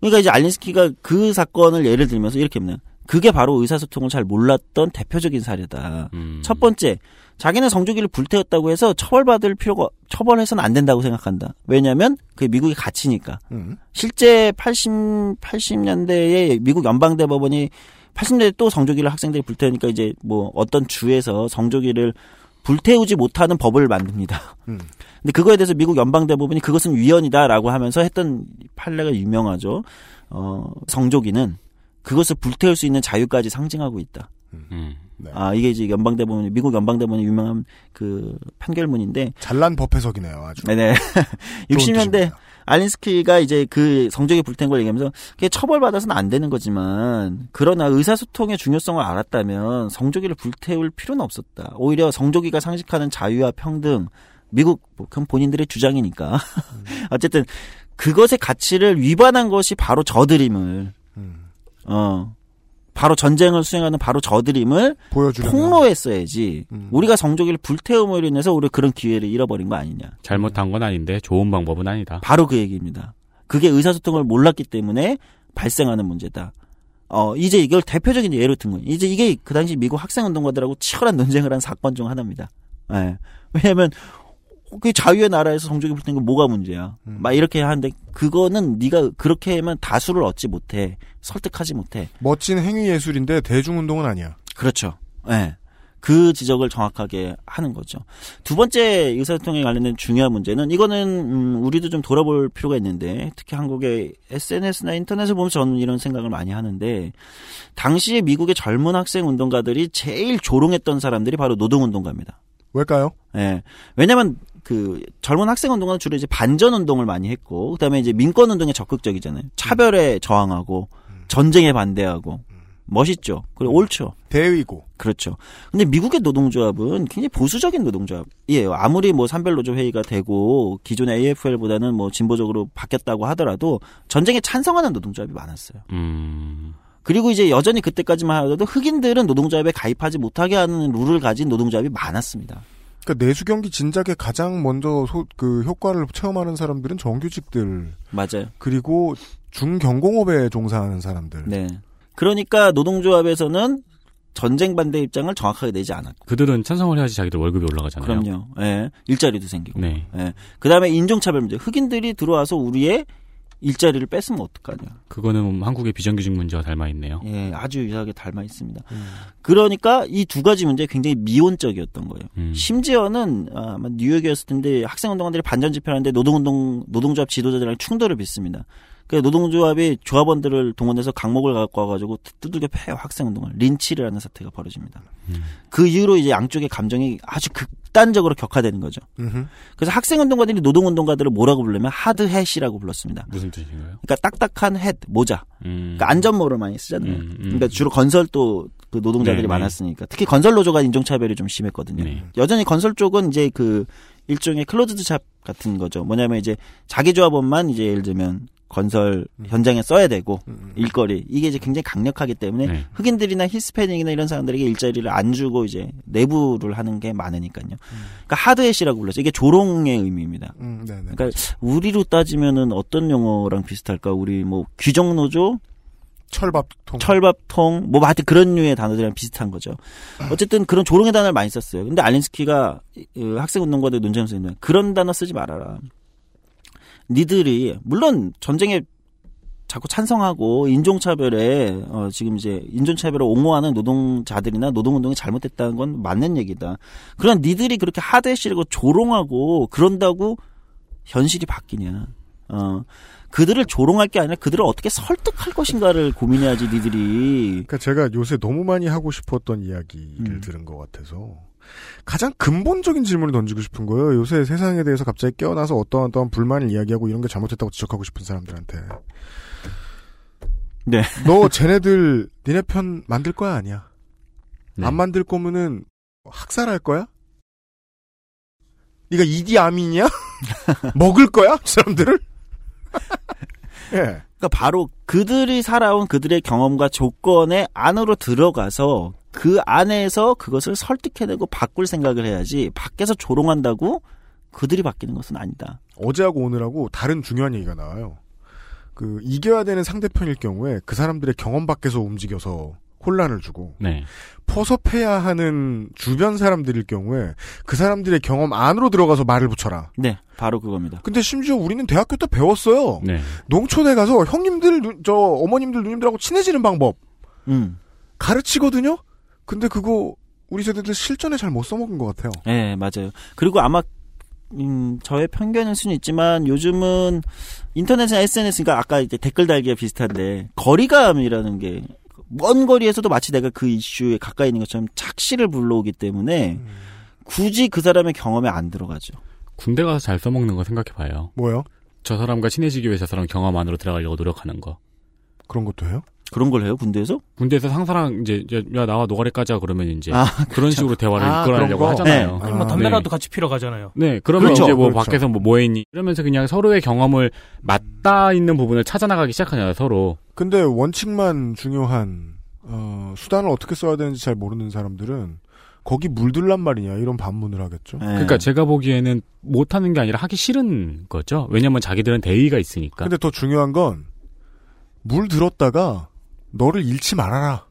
그러니까 이제 알린스키가 그 사건을 예를 들면서 이렇게 합니다. 그게 바로 의사소통을 잘 몰랐던 대표적인 사례다. 음. 첫 번째, 자기는 성조기를 불태웠다고 해서 처벌받을 필요가 처벌해서는 안 된다고 생각한다. 왜냐하면 그게 미국의 가치니까. 음. 실제 80 80년대에 미국 연방 대법원이 80년대 또 성조기를 학생들이 불태우니까 이제 뭐 어떤 주에서 성조기를 불태우지 못하는 법을 만듭니다. 음. 근데 그거에 대해서 미국 연방 대법원이 그것은 위헌이다라고 하면서 했던 판례가 유명하죠. 어, 성조기는 그것을 불태울 수 있는 자유까지 상징하고 있다. 음. 네. 아, 이게 이제 연방 대법원, 미국 연방 대법원의 유명한 그 판결문인데, 잘난 법 해석이네요, 아주. 네네. 좋은 60년대 뜻입니다. 알린스키가 이제 그 성적이 불태운 걸 얘기하면서 그게 처벌받아서는 안 되는 거지만 그러나 의사소통의 중요성을 알았다면 성조기를 불태울 필요는 없었다. 오히려 성조기가 상식하는 자유와 평등 미국 뭐 그건 본인들의 주장이니까 음. 어쨌든 그것의 가치를 위반한 것이 바로 저들임을 음. 어 바로 전쟁을 수행하는 바로 저들임을 보여주려면 폭로했어야지 음. 우리가 성조기를 불태움으로 인해서 우리 그런 기회를 잃어버린 거 아니냐. 잘못한 건 아닌데 좋은 방법은 아니다. 바로 그 얘기입니다. 그게 의사소통을 몰랐기 때문에 발생하는 문제다. 어, 이제 이걸 대표적인 예로 든 거예요. 이제 이게 그 당시 미국 학생운동가들하고 치열한 논쟁을 한 사건 중 하나입니다. 예. 왜냐면, 그 자유의 나라에서 성적이 불태는 거 뭐가 문제야. 음. 막 이렇게 하는데, 그거는 네가 그렇게 하면 다수를 얻지 못해. 설득하지 못해. 멋진 행위 예술인데 대중운동은 아니야. 그렇죠. 예. 그 지적을 정확하게 하는 거죠. 두 번째 의사소통에 관련된 중요한 문제는 이거는 음, 우리도 좀 돌아볼 필요가 있는데 특히 한국의 SNS나 인터넷을 보면 저는 이런 생각을 많이 하는데 당시에 미국의 젊은 학생 운동가들이 제일 조롱했던 사람들이 바로 노동운동가입니다. 왜일까요? 예. 왜냐면 그 젊은 학생 운동가는 주로 이제 반전 운동을 많이 했고 그다음에 이제 민권 운동에 적극적이잖아요. 차별에 저항하고 전쟁에 반대하고 멋있죠. 그리고 옳죠. 대의고. 그렇죠. 근데 미국의 노동조합은 굉장히 보수적인 노동조합이에요. 아무리 뭐 산별노조 회의가 되고 기존의 AFL보다는 뭐 진보적으로 바뀌었다고 하더라도 전쟁에 찬성하는 노동조합이 많았어요. 음. 그리고 이제 여전히 그때까지만 하더라도 흑인들은 노동조합에 가입하지 못하게 하는 룰을 가진 노동조합이 많았습니다. 그러니까 내수 경기 진작에 가장 먼저 소- 그 효과를 체험하는 사람들은 정규직들 맞아요. 그리고 중경공업에 종사하는 사람들. 네. 그러니까 노동조합에서는 전쟁 반대 입장을 정확하게 내지 않았고. 그들은 찬성을 해야지 자기들 월급이 올라가잖아요. 그럼요. 예. 일자리도 생기고. 네. 예. 그 다음에 인종차별 문제. 흑인들이 들어와서 우리의 일자리를 뺐으면 어떡하냐. 그거는 한국의 비정규직 문제와 닮아 있네요. 예, 아주 유사하게 닮아 있습니다. 음. 그러니까 이 두 가지 문제 굉장히 미온적이었던 거예요. 음. 심지어는 아마 뉴욕이었을 텐데 학생 운동가들이 반전 집회하는데 노동운동 노동조합 지도자들이랑 충돌을 빚습니다. 그 노동조합이 조합원들을 동원해서 강목을 갖고 와가지고 두들겨 패요 학생운동을 린치를 하는 사태가 벌어집니다. 음. 그 이후로 이제 양쪽의 감정이 아주 극단적으로 격화되는 거죠. 음흠. 그래서 학생운동가들이 노동운동가들을 뭐라고 부르냐면 하드 햇이라고 불렀습니다. 무슨 뜻인가요? 그러니까 딱딱한 햇 모자. 음. 그러니까 안전모를 많이 쓰잖아요. 음, 음. 그러니까 주로 건설도 그 노동자들이 네, 네. 많았으니까 특히 건설 노조가 인종차별이 좀 심했거든요. 네. 여전히 건설 쪽은 이제 그 일종의 closed shop 같은 거죠. 뭐냐면 이제 자기 조합원만 이제 예를 들면 건설 현장에 써야 되고 음. 일거리 이게 이제 굉장히 강력하기 때문에 네. 흑인들이나 히스패닉이나 이런 사람들에게 일자리를 안 주고 이제 내부를 하는 게 많으니까요. 그러니까 hard hat이라고 불렀어요. 이게 조롱의 의미입니다. 음, 네네. 그러니까 우리로 따지면은 어떤 용어랑 비슷할까? 우리 뭐 귀족 노조, 철밥통. 철밥통, 뭐 하여튼 그런 류의 단어들이랑 비슷한 거죠. 어쨌든 그런 조롱의 단어를 많이 썼어요. 근데 알린스키가 어, 학생운동가들 논쟁에서 있는 그런 단어 쓰지 말아라. 니들이 물론 전쟁에 자꾸 찬성하고 인종차별에 어 지금 이제 인종차별을 옹호하는 노동자들이나 노동운동이 잘못됐다는 건 맞는 얘기다. 그런 니들이 그렇게 하드해시라고 조롱하고 그런다고 현실이 바뀌냐. 어 그들을 조롱할 게 아니라 그들을 어떻게 설득할 것인가를 고민해야지 니들이. 그러니까 제가 요새 너무 많이 하고 싶었던 이야기를 음. 들은 것 같아서 가장 근본적인 질문을 던지고 싶은 거예요. 요새 세상에 대해서 갑자기 깨어나서 어떠한 어떠한 불만을 이야기하고 이런 게 잘못됐다고 지적하고 싶은 사람들한테 네. 너 쟤네들 니네 편 만들 거야 아니야? 네. 안 만들 거면은 학살할 거야? 네가 이디 아민이야? 먹을 거야? 그 사람들을? 예. 그러니까 바로 그들이 살아온 그들의 경험과 조건의 안으로 들어가서 그 안에서 그것을 설득해내고 바꿀 생각을 해야지 밖에서 조롱한다고 그들이 바뀌는 것은 아니다. 어제하고 오늘하고 다른 중요한 얘기가 나와요. 그 이겨야 되는 상대편일 경우에 그 사람들의 경험 밖에서 움직여서 혼란을 주고 네. 포섭해야 하는 주변 사람들일 경우에 그 사람들의 경험 안으로 들어가서 말을 붙여라. 네, 바로 그겁니다. 근데 심지어 우리는 대학교 때 배웠어요. 네. 농촌에 가서 형님들, 누- 저 어머님들, 누님들하고 친해지는 방법 음, 가르치거든요. 근데 그거 우리 세대들 실전에 잘 못 써먹은 것 같아요. 네, 맞아요. 그리고 아마 음, 저의 편견일 수는 있지만 요즘은 인터넷이나 SNS가 아까 이제 댓글 달기가 비슷한데 거리감이라는 게 먼 거리에서도 마치 내가 그 이슈에 가까이 있는 것처럼 착시를 불러오기 때문에 굳이 그 사람의 경험에 안 들어가죠. 군대 가서 잘 써먹는 거 생각해봐요. 뭐요? 저 사람과 친해지기 위해 저 사람 경험 안으로 들어가려고 노력하는 거. 그런 것도 해요? 그런 걸 해요 군대에서? 군대에서 상사랑 이제 야, 야, 나와 노가리 까자 그러면 이제 아, 그런 식으로 대화를 아, 이끌어내려고 그런 거? 하잖아요. 아니 뭐 아, 담배라도 같이 피러 가잖아요. 네, 그러면 그렇죠, 이제 뭐 그렇죠. 밖에서 뭐 뭐했니? 이러면서 그냥 서로의 경험을 맞닿아 있는 부분을 찾아나가기 시작하잖아요, 서로. 근데 원칙만 중요한 어, 수단을 어떻게 써야 되는지 잘 모르는 사람들은 거기 물들란 말이냐 이런 반문을 하겠죠. 네. 그러니까 제가 보기에는 못하는 게 아니라 하기 싫은 거죠. 왜냐면 자기들은 대의가 있으니까. 근데 더 중요한 건 물 들었다가 너를 잃지 말아라.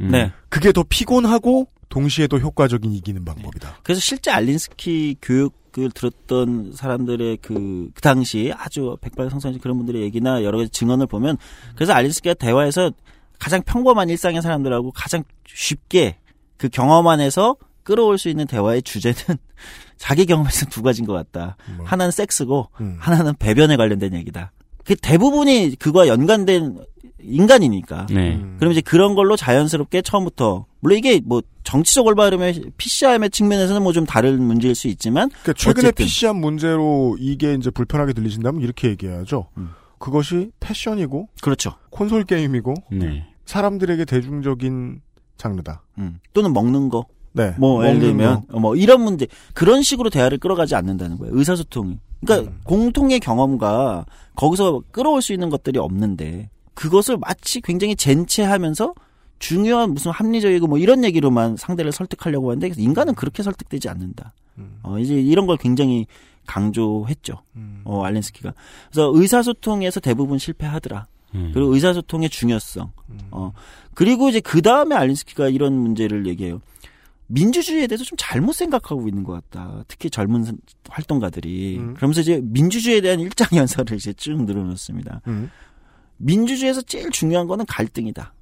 음. 네. 그게 더 피곤하고 동시에 더 효과적인 이기는 방법이다. 그래서 실제 알린스키 교육을 들었던 사람들의 그, 그 당시 아주 백발성성하신 그런 분들의 얘기나 여러 가지 증언을 보면 그래서 알린스키가 대화에서 가장 평범한 일상의 사람들하고 가장 쉽게 그 경험 안에서 끌어올 수 있는 대화의 주제는 자기 경험에서 두 가지인 것 같다. 뭐. 하나는 섹스고 음. 하나는 배변에 관련된 얘기다. 그 대부분이 그와 연관된 인간이니까. 네. 음. 그럼 이제 그런 걸로 자연스럽게 처음부터 물론 이게 뭐 정치적 올바름의 PCR의 측면에서는 뭐 좀 다른 문제일 수 있지만 그러니까 최근에 어쨌든. PC한 문제로 이게 이제 불편하게 들리신다면 이렇게 얘기해야죠. 음. 그것이 패션이고 그렇죠. 콘솔 게임이고 네. 사람들에게 대중적인 장르다. 음. 또는 먹는 거. 네. 뭐 예를 먹는 들면 거. 어, 뭐 이런 문제 그런 식으로 대화를 끌어가지 않는다는 거예요. 의사소통이. 그러니까 음. 공통의 경험과 거기서 끌어올 수 있는 것들이 없는데 그것을 마치 굉장히 젠체하면서 중요한 무슨 합리적이고 뭐 이런 얘기로만 상대를 설득하려고 하는데 인간은 그렇게 설득되지 않는다. 음. 어, 이제 이런 걸 굉장히 강조했죠. 음. 어, 알렌스키가. 그래서 의사소통에서 대부분 실패하더라. 음. 그리고 의사소통의 중요성. 음. 어. 그리고 이제 그 다음에 알린스키가 이런 문제를 얘기해요. 민주주의에 대해서 좀 잘못 생각하고 있는 것 같다. 특히 젊은 선- 활동가들이. 음. 그러면서 이제 민주주의에 대한 일장 연설을 이제 쭉 늘어놓습니다. 음. 민주주의에서 제일 중요한 거는 갈등이다.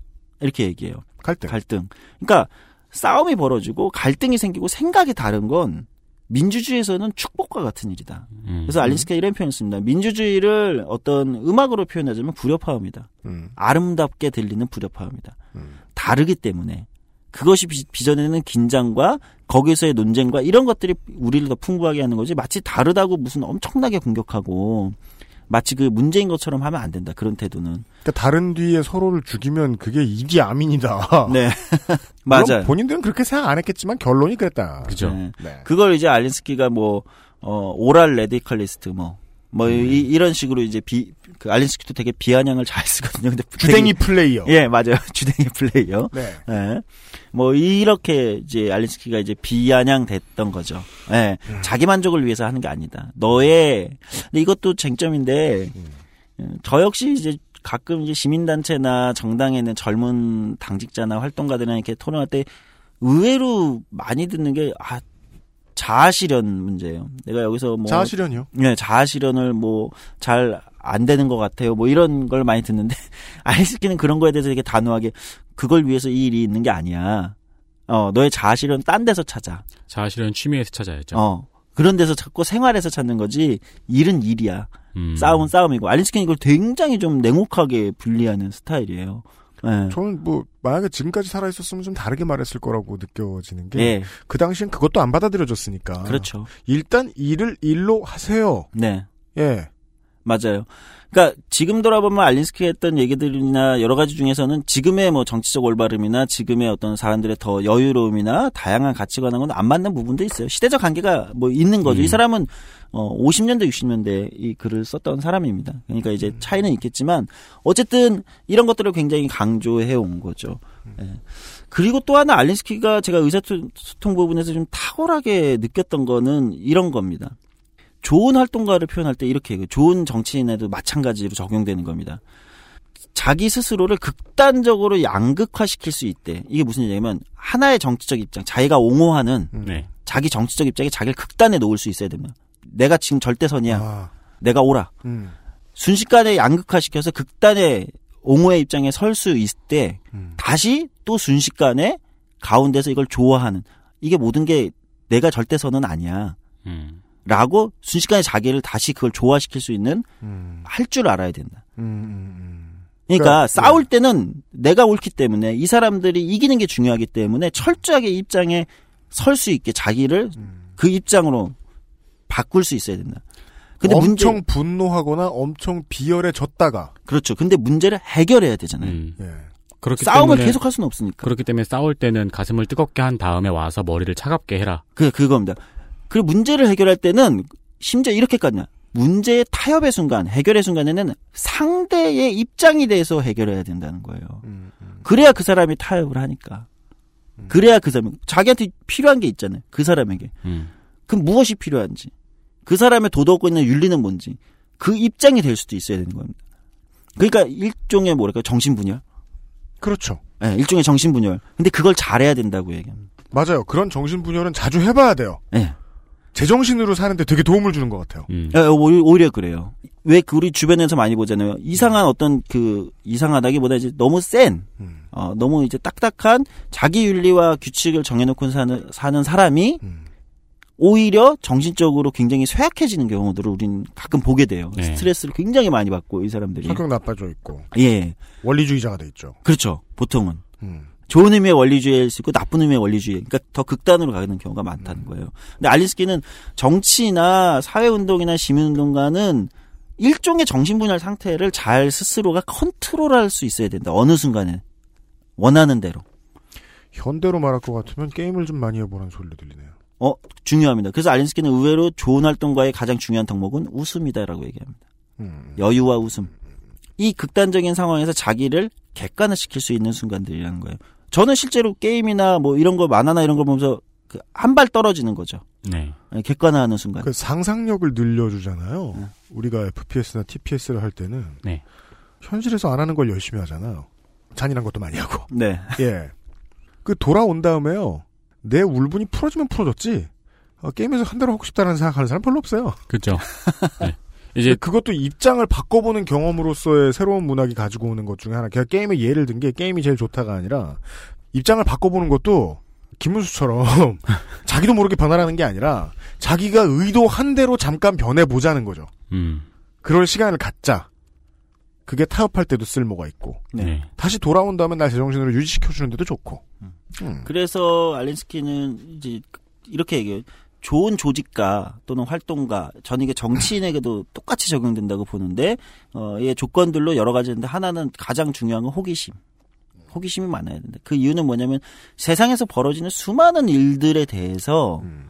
이렇게 얘기해요. 갈등. 갈등. 그러니까 싸움이 벌어지고 갈등이 생기고 생각이 다른 건 민주주의에서는 축복과 같은 일이다. 음. 그래서 알린스키가 이런 표현을 씁니다. 민주주의를 어떤 음악으로 표현하자면 불협화음이다. 음. 아름답게 들리는 불협화음이다. 음. 다르기 때문에 그것이 비- 빚어내는 긴장과 거기서의 논쟁과 이런 것들이 우리를 더 풍부하게 하는 거지 마치 다르다고 무슨 엄청나게 공격하고 마치 그 문제인 것처럼 하면 안 된다. 그런 태도는. 그러니까 다른 뒤에 서로를 죽이면 그게 이디 아민이다. 네. 맞아요. 본인들은 그렇게 생각 안 했겠지만 결론이 그랬다. 그죠. 네. 네. 그걸 이제 알린스키가 뭐, 어, oral radicalist 뭐, 뭐, 음. 이, 이런 식으로 이제 비, 그 알린스키도 되게 비아냥을 잘 쓰거든요. 근데 주댕이 되게- 플레이어. 예, 맞아요. 주댕이 플레이어. 네. 예. 뭐 이렇게 이제 알린스키가 이제 비아냥 됐던 거죠. 예. 음. 자기 만족을 위해서 하는 게 아니다. 너의 근데 이것도 쟁점인데 음. 예, 저 역시 이제 가끔 이제 시민단체나 정당에 있는 젊은 당직자나 활동가들이랑 이렇게 토론할 때 의외로 많이 듣는 게 아, 자아실현 문제예요. 내가 여기서 뭐 자아실현이요. 네, 자아실현을 뭐 잘 안 되는 것 같아요. 뭐 이런 걸 많이 듣는데 알리스키는 그런 거에 대해서 되게 단호하게 그걸 위해서 이 일이 있는 게 아니야. 어, 너의 자아실현 딴 데서 찾아. 자아실현 취미에서 찾아야죠. 어. 그런 데서 자꾸 생활에서 찾는 거지 일은 일이야. 음. 싸움은 싸움이고 알린스키는 이걸 굉장히 좀 냉혹하게 분리하는 스타일이에요. 예. 저는 뭐 만약에 지금까지 살아 있었으면 좀 다르게 말했을 거라고 느껴지는 게 예. 그 당시엔 그것도 안 받아들여졌으니까. 그렇죠. 일단 일을 일로 하세요. 네. 예. 맞아요. 그러니까 지금 돌아보면 알린스키가 했던 얘기들이나 여러 가지 중에서는 지금의 뭐 정치적 올바름이나 지금의 어떤 사람들의 더 여유로움이나 다양한 가치관하고는 안 맞는 부분도 있어요. 시대적 관계가 뭐 있는 거죠. 음. 이 사람은 어 50년대 60년대 이 글을 썼던 사람입니다. 그러니까 이제 차이는 있겠지만 어쨌든 이런 것들을 굉장히 강조해 온 거죠. 예. 그리고 또 하나 알린스키가 제가 의사소통 부분에서 좀 탁월하게 느꼈던 거는 이런 겁니다. 좋은 활동가를 표현할 때 이렇게 그 좋은 정치인에도 마찬가지로 적용되는 겁니다. 자기 스스로를 극단적으로 양극화시킬 수 있대. 이게 무슨 얘기냐면 하나의 정치적 입장, 자기가 옹호하는 네. 자기 정치적 입장에 자기를 극단에 놓을 수 있어야 됩니다. 내가 지금 절대선이야. 아, 내가 옳아. 음, 순식간에 양극화시켜서 극단의 옹호의 입장에 설 수 있을 때 음. 다시 또 순식간에 가운데서 이걸 좋아하는 이게 모든 게 내가 절대선은 아니야. 음. 라고 순식간에 자기를 다시 그걸 좋아시킬 수 있는 음, 할줄 알아야 된다. 음, 음, 음. 그러니까 그러니까, 싸울 때는 내가 옳기 때문에 이 사람들이 이기는 게 중요하기 때문에 철저하게 입장에 설 수 있게 자기를 음. 그 입장으로 바꿀 수 있어야 된다. 근데 엄청 문제 분노하거나 엄청 비열해졌다가 그렇죠. 근데 문제를 해결해야 되잖아요. 음. 예. 그렇기 싸움을 때문에 계속 할 수는 없으니까. 그렇기 때문에 싸울 때는 가슴을 뜨겁게 한 다음에 와서 머리를 차갑게 해라. 그 그겁니다. 그리고 문제를 해결할 때는 심지어 이렇게까지나 문제의 타협의 순간, 해결의 순간에는 상대의 입장이 돼서 해결해야 된다는 거예요. 음, 음. 그래야 그 사람이 타협을 하니까. 그래야 그 사람 자기한테 필요한 게 있잖아요. 그 사람에게. 음. 그럼 무엇이 필요한지. 그 사람의 도덕과 윤리는 뭔지. 그 입장이 될 수도 있어야 되는 겁니다. 그러니까 일종의 뭐랄까 정신 분열. 그렇죠. 예, 일종의 정신 분열. 근데 그걸 잘해야 된다고 얘기합니다. 맞아요. 그런 정신 분열은 자주 해봐야 돼요. 예. 제정신으로 사는데 되게 도움을 주는 것 같아요. 음. 예, 오히- 오히려 그래요. 왜그 우리 주변에서 많이 보잖아요. 이상한 어떤 그 이상하다기보다 이제 너무 센, 음, 어, 너무 이제 딱딱한 자기 윤리와 규칙을 정해놓고 사는 사는 사람이 음. 오히려 정신적으로 굉장히 쇠약해지는 경우들을 우리는 가끔 보게 돼요. 네. 스트레스를 굉장히 많이 받고 이 사람들이. 성격 나빠져 있고 예, 원리주의자가 돼 있죠. 그렇죠. 보통은 음. 좋은 의미의 원리주의일 수 있고 나쁜 의미의 원리주의. 그러니까 더 극단으로 가는 경우가 많다는 거예요. 근데 알린스키는 정치나 사회운동이나 시민운동가는 일종의 정신분열 상태를 잘 스스로가 컨트롤할 수 있어야 된다. 어느 순간에 원하는 대로. 현대로 말할 것 같으면 게임을 좀 많이 해보라는 소리를 들리네요. 어 중요합니다. 그래서 알린스키는 의외로 좋은 활동가의 가장 중요한 덕목은 웃음이다라고 얘기합니다. 음. 여유와 웃음. 이 극단적인 상황에서 자기를 객관화시킬 수 있는 순간들이라는 거예요. 저는 실제로 게임이나 뭐 이런 거 만화나 이런 걸 보면서 그 한 발 떨어지는 거죠. 네. 예, 객관화하는 순간. 그 상상력을 늘려주잖아요. 네. 우리가 FPS나 TPS를 할 때는 네. 현실에서 안 하는 걸 열심히 하잖아요. 잔인한 것도 많이 하고. 네. 예. 그 돌아온 다음에요. 내 울분이 풀어지면 풀어졌지. 어, 게임에서 한 대로 하고 싶다는 생각하는 사람 별로 없어요. 그렇죠. 네. 이제 그것도 입장을 바꿔보는 경험으로서의 새로운 문학이 가지고 오는 것 중에 하나. 그냥 게임의 예를 든 게 게임이 제일 좋다가 아니라 입장을 바꿔보는 것도 김문수처럼 자기도 모르게 변화라는 게 아니라 자기가 의도한 대로 잠깐 변해보자는 거죠. 음. 그럴 시간을 갖자. 그게 타협할 때도 쓸모가 있고 네. 네. 다시 돌아온 다음에 날 제정신으로 유지시켜 주는데도 좋고. 음. 그래서 알린스키는 이제 이렇게 얘기해요. 좋은 조직가 또는 활동가, 저는 이게 정치인에게도 똑같이 적용된다고 보는데, 어, 이 조건들로 여러 가지인데 하나는 가장 중요한 건 호기심. 호기심이 많아야 된다. 그 이유는 뭐냐면 세상에서 벌어지는 수많은 일들에 대해서 음.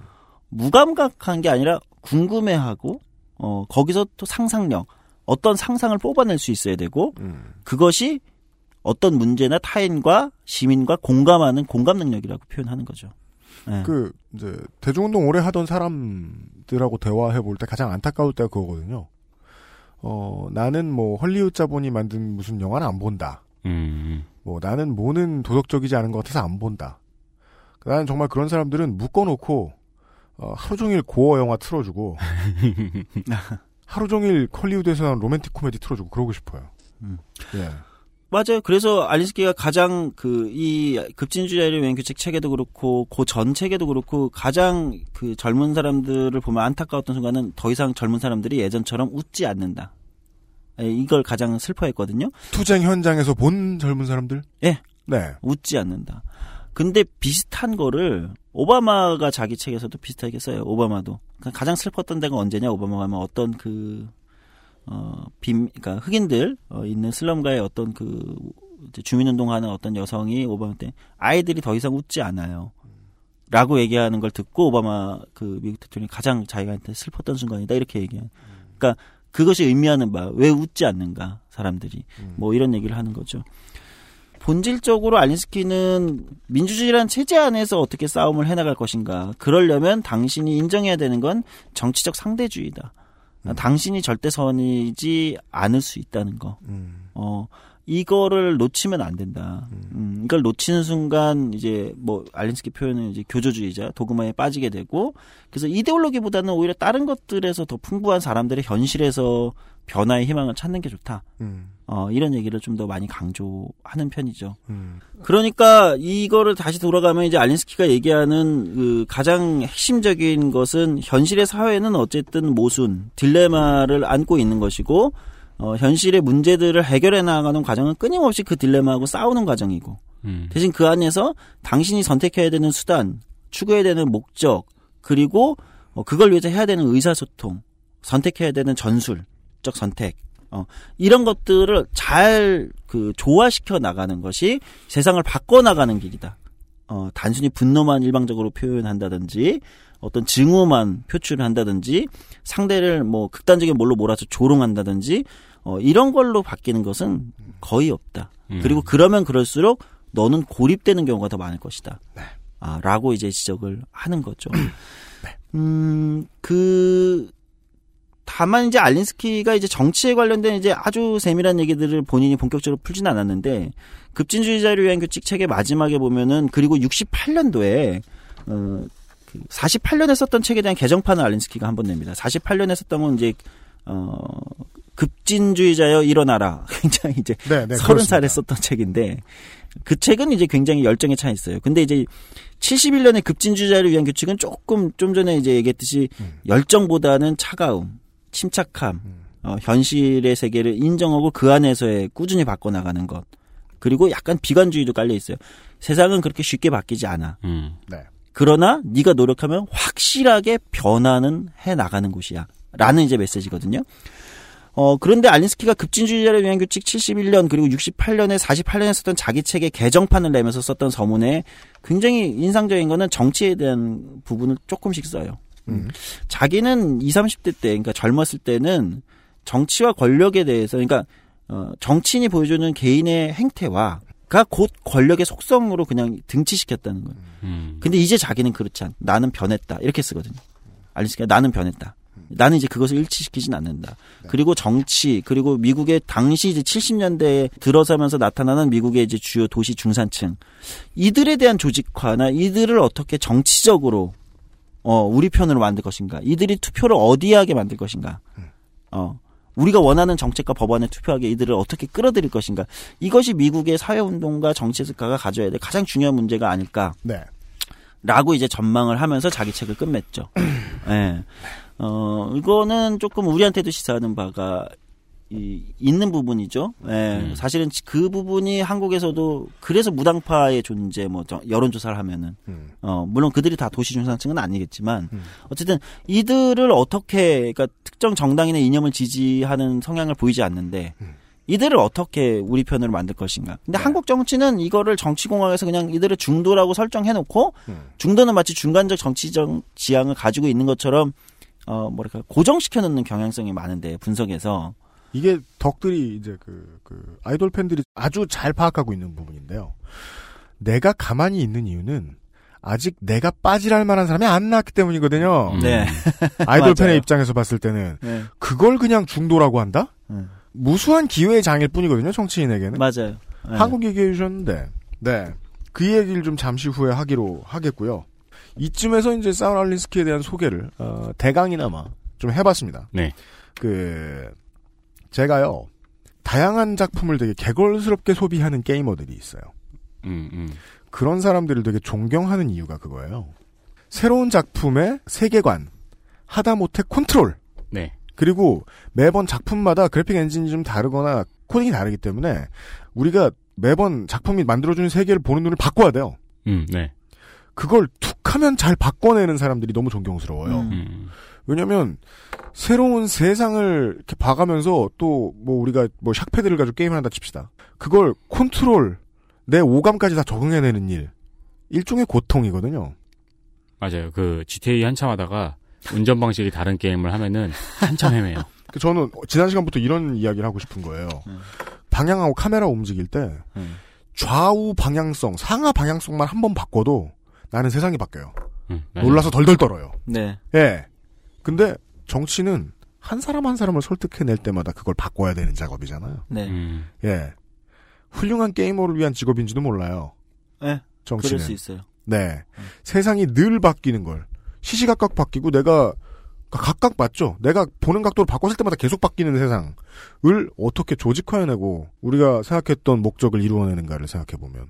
무감각한 게 아니라 궁금해하고, 어, 거기서 또 상상력, 어떤 상상을 뽑아낼 수 있어야 되고, 음. 그것이 어떤 문제나 타인과 시민과 공감하는 공감 능력이라고 표현하는 거죠. 네. 그 이제 대중운동 오래 하던 사람들하고 대화해 볼 때 가장 안타까울 때가 그거거든요. 어 나는 뭐 헐리우드 자본이 만든 무슨 영화는 안 본다. 음. 뭐 나는 뭐는 도덕적이지 않은 것 같아서 안 본다. 나는 정말 그런 사람들은 묶어놓고 어, 하루 종일 고어 영화 틀어주고 하루 종일 헐리우드에서 나온 로맨틱 코미디 틀어주고 그러고 싶어요. 음. 예. 맞아요. 그래서 알린스키가 가장 그 이 급진주의자를 위한 규칙 책에도 그렇고 그 전 책에도 그렇고 가장 그 젊은 사람들을 보면 안타까웠던 순간은 더 이상 젊은 사람들이 예전처럼 웃지 않는다. 예, 이걸 가장 슬퍼했거든요. 투쟁 현장에서 본 젊은 사람들? 예. 네. 웃지 않는다. 근데 비슷한 거를 오바마가 자기 책에서도 비슷하게 써요. 오바마도. 그러니까 가장 슬펐던 데가 언제냐? 오바마가 하면 어떤 그, 어, 빔, 그러니까 흑인들, 어, 있는 슬럼가의 어떤 그, 이제 주민운동하는 어떤 여성이 오바마 때 아이들이 더 이상 웃지 않아요. 라고 얘기하는 걸 듣고 오바마 그 미국 대통령이 가장 자기한테 슬펐던 순간이다. 이렇게 얘기해요. 그러니까 그것이 의미하는 바, 왜 웃지 않는가, 사람들이. 뭐 이런 얘기를 하는 거죠. 본질적으로 알린스키는 민주주의란 체제 안에서 어떻게 싸움을 해나갈 것인가. 그러려면 당신이 인정해야 되는 건 정치적 상대주의다. 당신이 절대선이지 않을 수 있다는 거. 어, 이거를 놓치면 안 된다. 음, 이걸 놓치는 순간 이제 뭐 알린스키 표현은 이제 교조주의자 도그마에 빠지게 되고 그래서 이데올로기보다는 오히려 다른 것들에서 더 풍부한 사람들의 현실에서 변화의 희망을 찾는 게 좋다. 음. 어, 이런 얘기를 좀 더 많이 강조하는 편이죠. 음. 그러니까 이거를 다시 돌아가면 이제 알린스키가 얘기하는 그 가장 핵심적인 것은 현실의 사회는 어쨌든 모순, 딜레마를 안고 있는 것이고 어, 현실의 문제들을 해결해 나가는 과정은 끊임없이 그 딜레마하고 싸우는 과정이고 음. 대신 그 안에서 당신이 선택해야 되는 수단, 추구해야 되는 목적, 그리고 어, 그걸 위해서 해야 되는 의사소통, 선택해야 되는 전술적 선택, 어, 이런 것들을 잘 그 조화시켜 나가는 것이 세상을 바꿔 나가는 길이다. 어, 단순히 분노만 일방적으로 표현한다든지 어떤 증오만 표출을 한다든지 상대를 뭐 극단적인 뭘로 몰아서 조롱한다든지 어, 이런 걸로 바뀌는 것은 거의 없다. 음. 그리고 그러면 그럴수록 너는 고립되는 경우가 더 많을 것이다. 아, 라고 이제 지적을 하는 거죠. 음, 그, 다만 이제 알린스키가 이제 정치에 관련된 이제 아주 세밀한 얘기들을 본인이 본격적으로 풀진 않았는데 급진주의자를 위한 규칙 책의 마지막에 보면은 그리고 68년도에 어, 그 48년에 썼던 책에 대한 개정판을 알린스키가 한 번 냅니다. 48년에 썼던 건 이제 어 급진주의자여 일어나라. 굉장히 이제 네, 네, 서른 살에. 썼던 책인데 그 책은 이제 굉장히 열정에 차 있어요. 근데 이제 71년의 급진주의자를 위한 규칙은 조금 좀 전에 이제 얘기했듯이 음. 열정보다는 차가움, 침착함, 어, 현실의 세계를 인정하고 그 안에서의 꾸준히 바꿔나가는 것. 그리고 약간 비관주의도 깔려 있어요. 세상은 그렇게 쉽게 바뀌지 않아. 음. 네. 그러나 네가 노력하면 확실하게 변화는 해 나가는 곳이야. 라는 이제 메시지거든요. 어, 그런데 알린스키가 급진주의자를 위한 규칙 71년 그리고 68년에 48년에 썼던 자기 책의 개정판을 내면서 썼던 서문에 굉장히 인상적인 거는 정치에 대한 부분을 조금씩 써요. 음. 자기는 20, 30대 때, 그러니까 젊었을 때는 정치와 권력에 대해서, 그러니까 어, 정치인이 보여주는 개인의 행태와 가곧 권력의 속성으로 그냥 등치시켰다는 거예요. 음. 근데 이제 자기는 그렇지 않. 나는 변했다. 이렇게 쓰거든요. 알린스키가 나는 변했다. 나는 이제 그것을 일치시키진 않는다. 그리고 정치, 그리고 미국의 당시 이제 70년대에 들어서면서 나타나는 미국의 이제 주요 도시 중산층. 이들에 대한 조직화나 이들을 어떻게 정치적으로 어, 우리 편으로 만들 것인가. 이들이 투표를 어디에 하게 만들 것인가. 어. 우리가 원하는 정책과 법안에 투표하게 이들을 어떻게 끌어들일 것인가. 이것이 미국의 사회운동과 정치스가가 가져야 될 가장 중요한 문제가 아닐까. 네. 라고 이제 전망을 하면서 자기 책을 끝맺죠. 예. 어, 이거는 조금 우리한테도 시사하는 바가 이, 있는 부분이죠. 예. 음. 사실은 그 부분이 한국에서도 그래서 무당파의 존재, 뭐, 저- 여론 조사를 하면은, 음. 어, 물론 그들이 다 도시 중산층은 아니겠지만, 음. 어쨌든 이들을 어떻게, 그러니까 특정 정당이나 이념을 지지하는 성향을 보이지 않는데, 음. 이들을 어떻게 우리 편으로 만들 것인가. 근데 네. 한국 정치는 이거를 정치공학에서 그냥 이들을 중도라고 설정해놓고, 음. 중도는 마치 중간적 정치적 지향을 가지고 있는 것처럼, 어, 뭐랄까, 고정시켜 놓는 경향성이 많은데, 분석에서. 이게 덕들이 이제 그, 그, 아이돌 팬들이 아주 잘 파악하고 있는 부분인데요. 내가 가만히 있는 이유는 아직 내가 빠질할 만한 사람이 안 나왔기 때문이거든요. 음. 네. 아이돌 팬의. 입장에서 봤을 때는 네. 그걸 그냥 중도라고 한다? 네. 무수한 기회의 장일 뿐이거든요, 정치인에게는. 맞아요. 네. 한국 얘기해 주셨는데, 네. 그 얘기를 좀 잠시 후에 하기로 하겠고요. 이쯤에서 이제 사운 알린스키에 대한 소개를, 어, 대강이나마 좀 해봤습니다. 네. 그, 제가요, 다양한 작품을 되게 게걸스럽게 소비하는 게이머들이 있어요. 음, 음. 그런 사람들을 되게 존경하는 이유가 그거예요. 새로운 작품의 세계관, 하다못해 컨트롤, 네. 그리고 매번 작품마다 그래픽 엔진이 좀 다르거나 코딩이 다르기 때문에 우리가 매번 작품이 만들어주는 세계를 보는 눈을 바꿔야 돼요. 음, 네. 그걸 툭 하면 잘 바꿔내는 사람들이 너무 존경스러워요. 음. 음. 왜냐면 새로운 세상을 이렇게 봐가면서 또 뭐 우리가 뭐 샥패드를 가지고 게임을 한다 칩시다. 그걸 컨트롤 내 오감까지 다 적응해내는 일 일종의 고통이거든요. 맞아요. 그 GTA 한참 하다가 운전 방식이 다른 게임을 하면은 한참 헤매요. 그 저는 지난 시간부터 이런 이야기를 하고 싶은 거예요. 방향하고 카메라 움직일 때 음. 좌우 방향성, 상하 방향성만 한 번 바꿔도 나는 세상이 바뀌어요. 음. 놀라서 덜덜 떨어요. 네. 예. 근데 정치는 한 사람 한 사람을 설득해낼 때마다 그걸 바꿔야 되는 작업이잖아요. 네. 음. 예. 훌륭한 게이머를 위한 직업인지도 몰라요. 네. 정치는. 그럴 수 있어요. 네. 세상이 늘 바뀌는 걸. 시시각각 바뀌고 내가 각각 맞죠. 내가 보는 각도를 바꿨을 때마다 계속 바뀌는 세상을 어떻게 조직화해내고 우리가 생각했던 목적을 이루어내는가를 생각해보면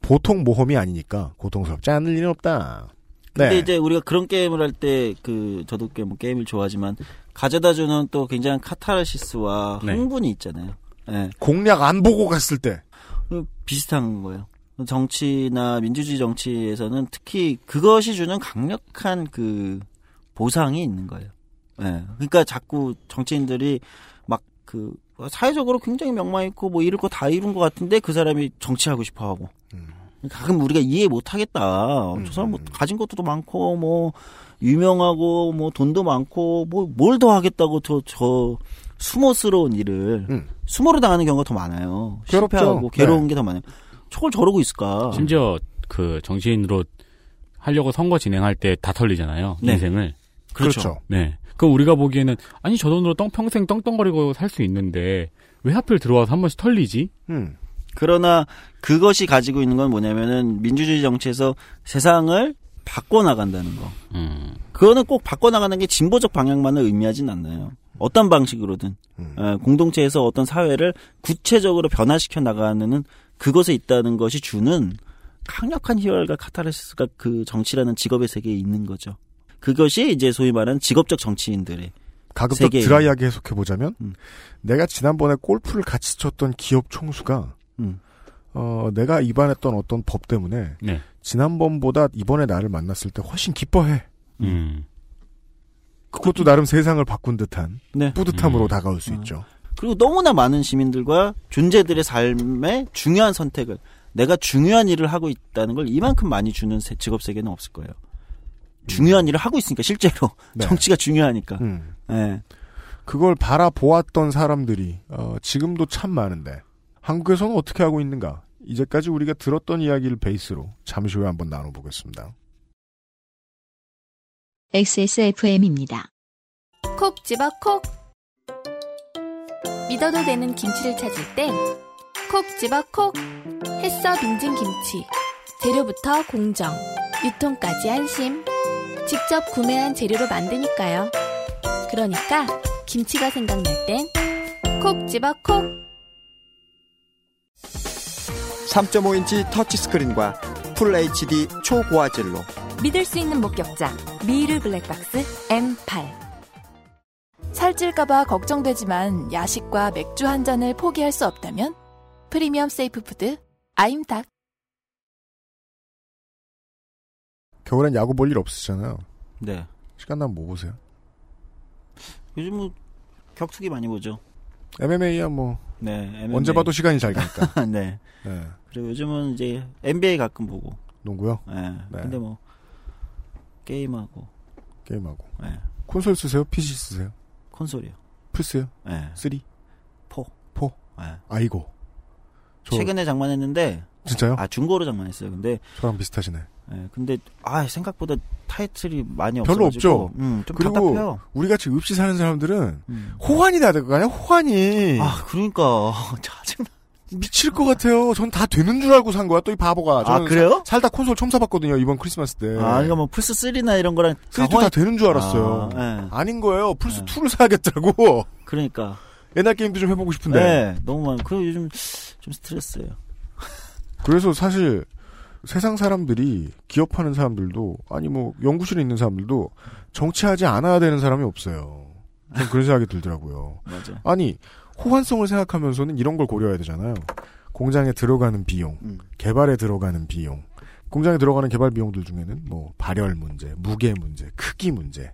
보통 모험이 아니니까 고통스럽지 않을 일은 없다. 근데 네. 이제 우리가 그런 게임을 할 때 그 저도 꽤뭐 게임을 좋아하지만 가져다주는 또 굉장한 카타르시스와 네. 흥분이 있잖아요. 예. 공략 안 보고 갔을 때그 비슷한 거예요. 정치나 민주주의 정치에서는 특히 그것이 주는 강력한 그 보상이 있는 거예요. 예. 그러니까 자꾸 정치인들이 막 그 사회적으로 굉장히 명망 있고 뭐 이룰 거다 이룬 것 같은데 그 사람이 정치하고 싶어 하고. 가끔 우리가 이해 못 하겠다. 음. 저 사람 뭐 가진 것도 많고 뭐 유명하고 뭐 돈도 많고 뭐 뭘 더 하겠다고 저 저 수모스러운 일을 음. 수모로 당하는 경우가 더 많아요. 괴롭죠. 실패하고 괴로운 네. 게더 많아요. 저걸 저러고 있을까? 심지어 그 정치인으로 하려고 선거 진행할 때 다 털리잖아요. 네. 인생을. 그렇죠. 그렇죠. 네. 그럼 우리가 보기에는 아니 저 돈으로 떵, 평생 떵떵거리고 살 수 있는데 왜 하필 들어와서 한 번씩 털리지? 음. 그러나 그것이 가지고 있는 건 뭐냐면은 민주주의 정치에서 세상을 바꿔 나간다는 거. 음. 그거는 꼭 바꿔 나가는 게 진보적 방향만을 의미하진 않나요. 어떤 방식으로든 음. 어, 공동체에서 어떤 사회를 구체적으로 변화시켜 나가는 그것에 있다는 것이 주는 강력한 희열과 카타르시스가 그 정치라는 직업의 세계에 있는 거죠. 그것이 이제 소위 말하는 직업적 정치인들의 가급적 드라이하게 해석해 보자면 음. 내가 지난번에 골프를 같이 쳤던 기업 총수가 음. 어, 내가 위반했던 어떤 법 때문에 네. 지난번보다 이번에 나를 만났을 때 훨씬 기뻐해. 음. 그것도 나름 세상을 바꾼 듯한 네. 뿌듯함으로 음. 다가올 수 어. 있죠. 그리고 너무나 많은 시민들과 존재들의 삶에 중요한 선택을 내가 중요한 일을 하고 있다는 걸 이만큼 많이 주는 세- 직업 세계는 없을 거예요. 중요한 일을 하고 있으니까 실제로 네. 정치가 중요하니까. 음. 예. 그걸 바라보았던 사람들이 어, 지금도 참 많은데 한국에서는 어떻게 하고 있는가? 이제까지 우리가 들었던 이야기를 베이스로 잠시 후에 한번 나눠보겠습니다. XSFM입니다. 콕 집어 콕. 믿어도 되는 김치를 찾을 땐 콕 집어 콕. 햇서 빙진 김치. 재료부터 공정, 유통까지 안심. 직접 구매한 재료로 만드니까요. 그러니까 김치가 생각날 땐 콕 집어 콕. 3.5인치 터치스크린과 풀 HD 초고화질로 믿을 수 있는 목격자 미르 블랙박스 M8 살찔까봐 걱정되지만 야식과 맥주 한 잔을 포기할 수 없다면 premium safe food 아임닭 겨울엔 야구 볼 일 없으시잖아요. 네. 시간 나면 뭐 보세요? 요즘은 격투기 많이 보죠. MMA야 뭐 네. MMA. 언제 봐도 시간이 잘 가니까. 네. 네. 그리고 요즘은 이제 NBA 가끔 보고. 농구요? 예. 네. 근데 뭐 게임하고 게임하고. 예. 콘솔 쓰세요? PC 쓰세요? 콘솔이요. 플스요? 예. 3? 포. 포? 예. 아이고. 저 최근에 장만했는데 진짜요? 아 중고로 장만했어요. 근데 저랑 비슷하시네. 예. 근데 아 생각보다 타이틀이 많이 없어 별로 없죠? 음, 좀 그리고 답답해요. 우리 같이 없이 사는 사람들은 음. 호환이 다 될 거 아니야? 호환이. 아 그러니까 짜증나. 미칠 것 같아요. 전 다 되는 줄 알고 산 거야. 또 이 바보가. 아 그래요? 사- 살다 콘솔 처음 사봤거든요. 이번 크리스마스 때. 아 이거 뭐 플스 3나 이런 거랑 스위트 다다 호환- 되는 줄 알았어요. 아, 예. 아, 닌 거예요. 플스 네. 2를 사야겠더라고. 그러니까 옛날 게임도 좀 해보고 싶은데. 네, 너무 많. 그 요즘 좀 스트레스예요. 그래서 사실 세상 사람들이 기업하는 사람들도 아니 뭐 연구실에 있는 사람들도 정치하지 않아야 되는 사람이 없어요. 전 그런 생각이 들더라고요. 맞아. 아니 호환성을 생각하면서는 이런 걸 고려해야 되잖아요. 공장에 들어가는 비용, 음. 개발에 들어가는 비용, 공장에 들어가는 개발 비용들 중에는 뭐 발열 문제, 무게 문제, 크기 문제,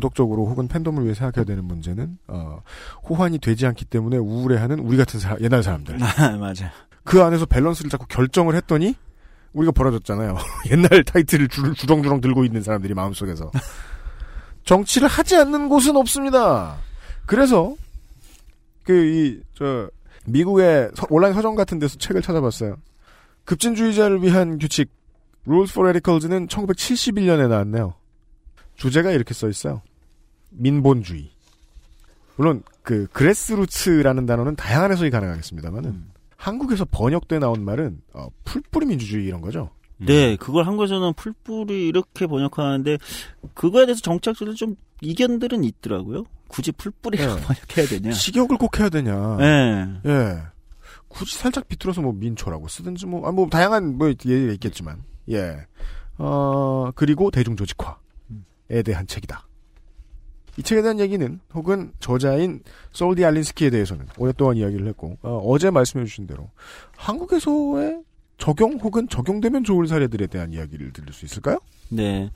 도덕적으로 혹은 팬덤을 위해 생각해야 되는 문제는 어, 호환이 되지 않기 때문에 우울해하는 우리 같은 사- 옛날 사람들. 맞아. 그 안에서 밸런스를 잡고 결정을 했더니 우리가 벌어졌잖아요. 옛날 타이틀을 주, 주렁주렁 들고 있는 사람들이 마음속에서 정치를 하지 않는 곳은 없습니다. 그래서 그이저 미국의 서- 온라인 서점 같은 데서 책을 찾아봤어요. 급진주의자를 위한 규칙 Rules for Radicals는 1971년에 나왔네요. 주제가 이렇게 써 있어요. 민본주의. 물론 그 그레스루츠라는 단어는 다양한 해석이 가능하겠습니다만은 음. 한국에서 번역돼 나온 말은 어, 풀뿌리 민주주의 이런 거죠. 네, 그걸 한국에서는 풀뿌리 이렇게 번역하는데 그거에 대해서 정착들은 좀 이견들은 있더라고요. 굳이 풀뿌리라고 네. 번역해야 되냐? 식욕을 꼭 해야 되냐. 네. 예. 굳이 살짝 비틀어서 뭐 민초라고 쓰든지 뭐, 아, 뭐 다양한 뭐 예가 있겠지만. 예. 어, 그리고 대중조직화 에 대한 책이다. 이 책에 대한 얘기는 혹은 저자인 솔디 알린스키에 대해서는 오랫동안 이야기를 했고 어, 제 말씀해 주신 대로 한국에서의 적용 혹은 적용되면 좋을 사례들에 대한 이야기를 들을 수 있을까요? 네.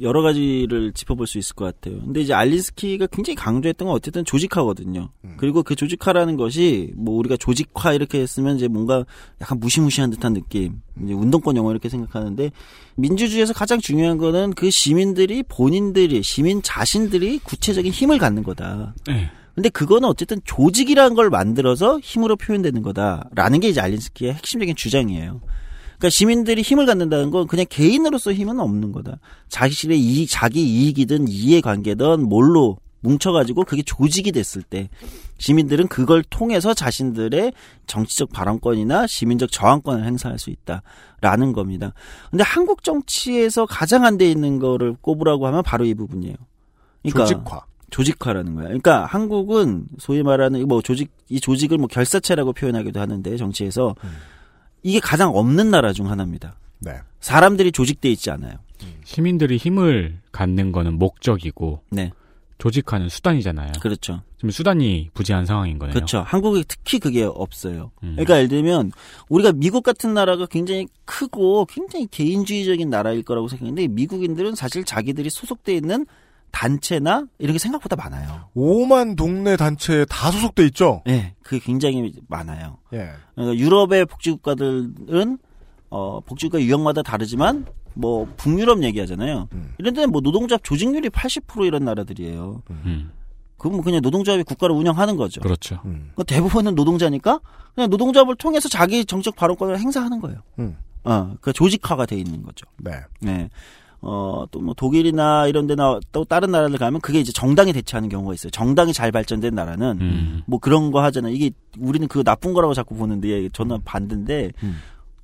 여러 가지를 짚어볼 수 있을 것 같아요. 근데 이제 알린스키가 굉장히 강조했던 건 어쨌든 조직화거든요. 음. 그리고 그 조직화라는 것이 뭐 우리가 조직화 이렇게 했으면 이제 뭔가 약간 무시무시한 듯한 느낌. 이제 운동권 용어 이렇게 생각하는데 민주주의에서 가장 중요한 거는 그 시민들이 본인들이 시민 자신들이 구체적인 힘을 갖는 거다. 네. 근데 그거는 어쨌든 조직이라는 걸 만들어서 힘으로 표현되는 거다라는 게 이제 알린스키의 핵심적인 주장이에요. 그러니까 시민들이 힘을 갖는다는 건 그냥 개인으로서 힘은 없는 거다. 자신의 이익, 자기 이익이든 이해관계든 뭘로 뭉쳐가지고 그게 조직이 됐을 때 시민들은 그걸 통해서 자신들의 정치적 발언권이나 시민적 저항권을 행사할 수 있다라는 겁니다. 근데 한국 정치에서 가장 안 돼 있는 거를 꼽으라고 하면 바로 이 부분이에요. 그러니까 조직화. 조직화라는 거야. 그러니까 한국은 소위 말하는 뭐 조직 이 조직을 뭐 결사체라고 표현하기도 하는데 정치에서 이게 가장 없는 나라 중 하나입니다. 네. 사람들이 조직돼 있지 않아요. 시민들이 힘을 갖는 거는 목적이고 네, 조직화는 수단이잖아요. 그렇죠. 지금 수단이 부재한 상황인 거네요. 그렇죠. 한국에 특히 그게 없어요. 음. 그러니까 예를 들면 우리가 미국 같은 나라가 굉장히 크고 굉장히 개인주의적인 나라일 거라고 생각했는데 미국인들은 사실 자기들이 소속돼 있는 단체나 이런 게 생각보다 많아요. 5만 동네 단체에 다 소속돼 있죠? 네, 그게 굉장히 많아요. 예. 그러니까 유럽의 복지국가들은 어 복지국가 유형마다 다르지만 뭐 북유럽 얘기하잖아요. 음. 이런 데는 뭐 노동조합 조직률이 80% 이런 나라들이에요. 음, 그건 뭐 그냥 노동조합이 국가를 운영하는 거죠. 그렇죠. 음. 그 대부분은 노동자니까 그냥 노동조합을 통해서 자기 정책 발언권을 행사하는 거예요. 음. 어, 그 조직화가 돼 있는 거죠. 네. 네. 어, 또 뭐 독일이나 이런 데나 또 다른 나라들 가면 그게 이제 정당이 대체하는 경우가 있어요. 정당이 잘 발전된 나라는 음. 뭐 그런 거 하잖아요. 이게 우리는 그거 나쁜 거라고 자꾸 보는데 저는 반대인데 음.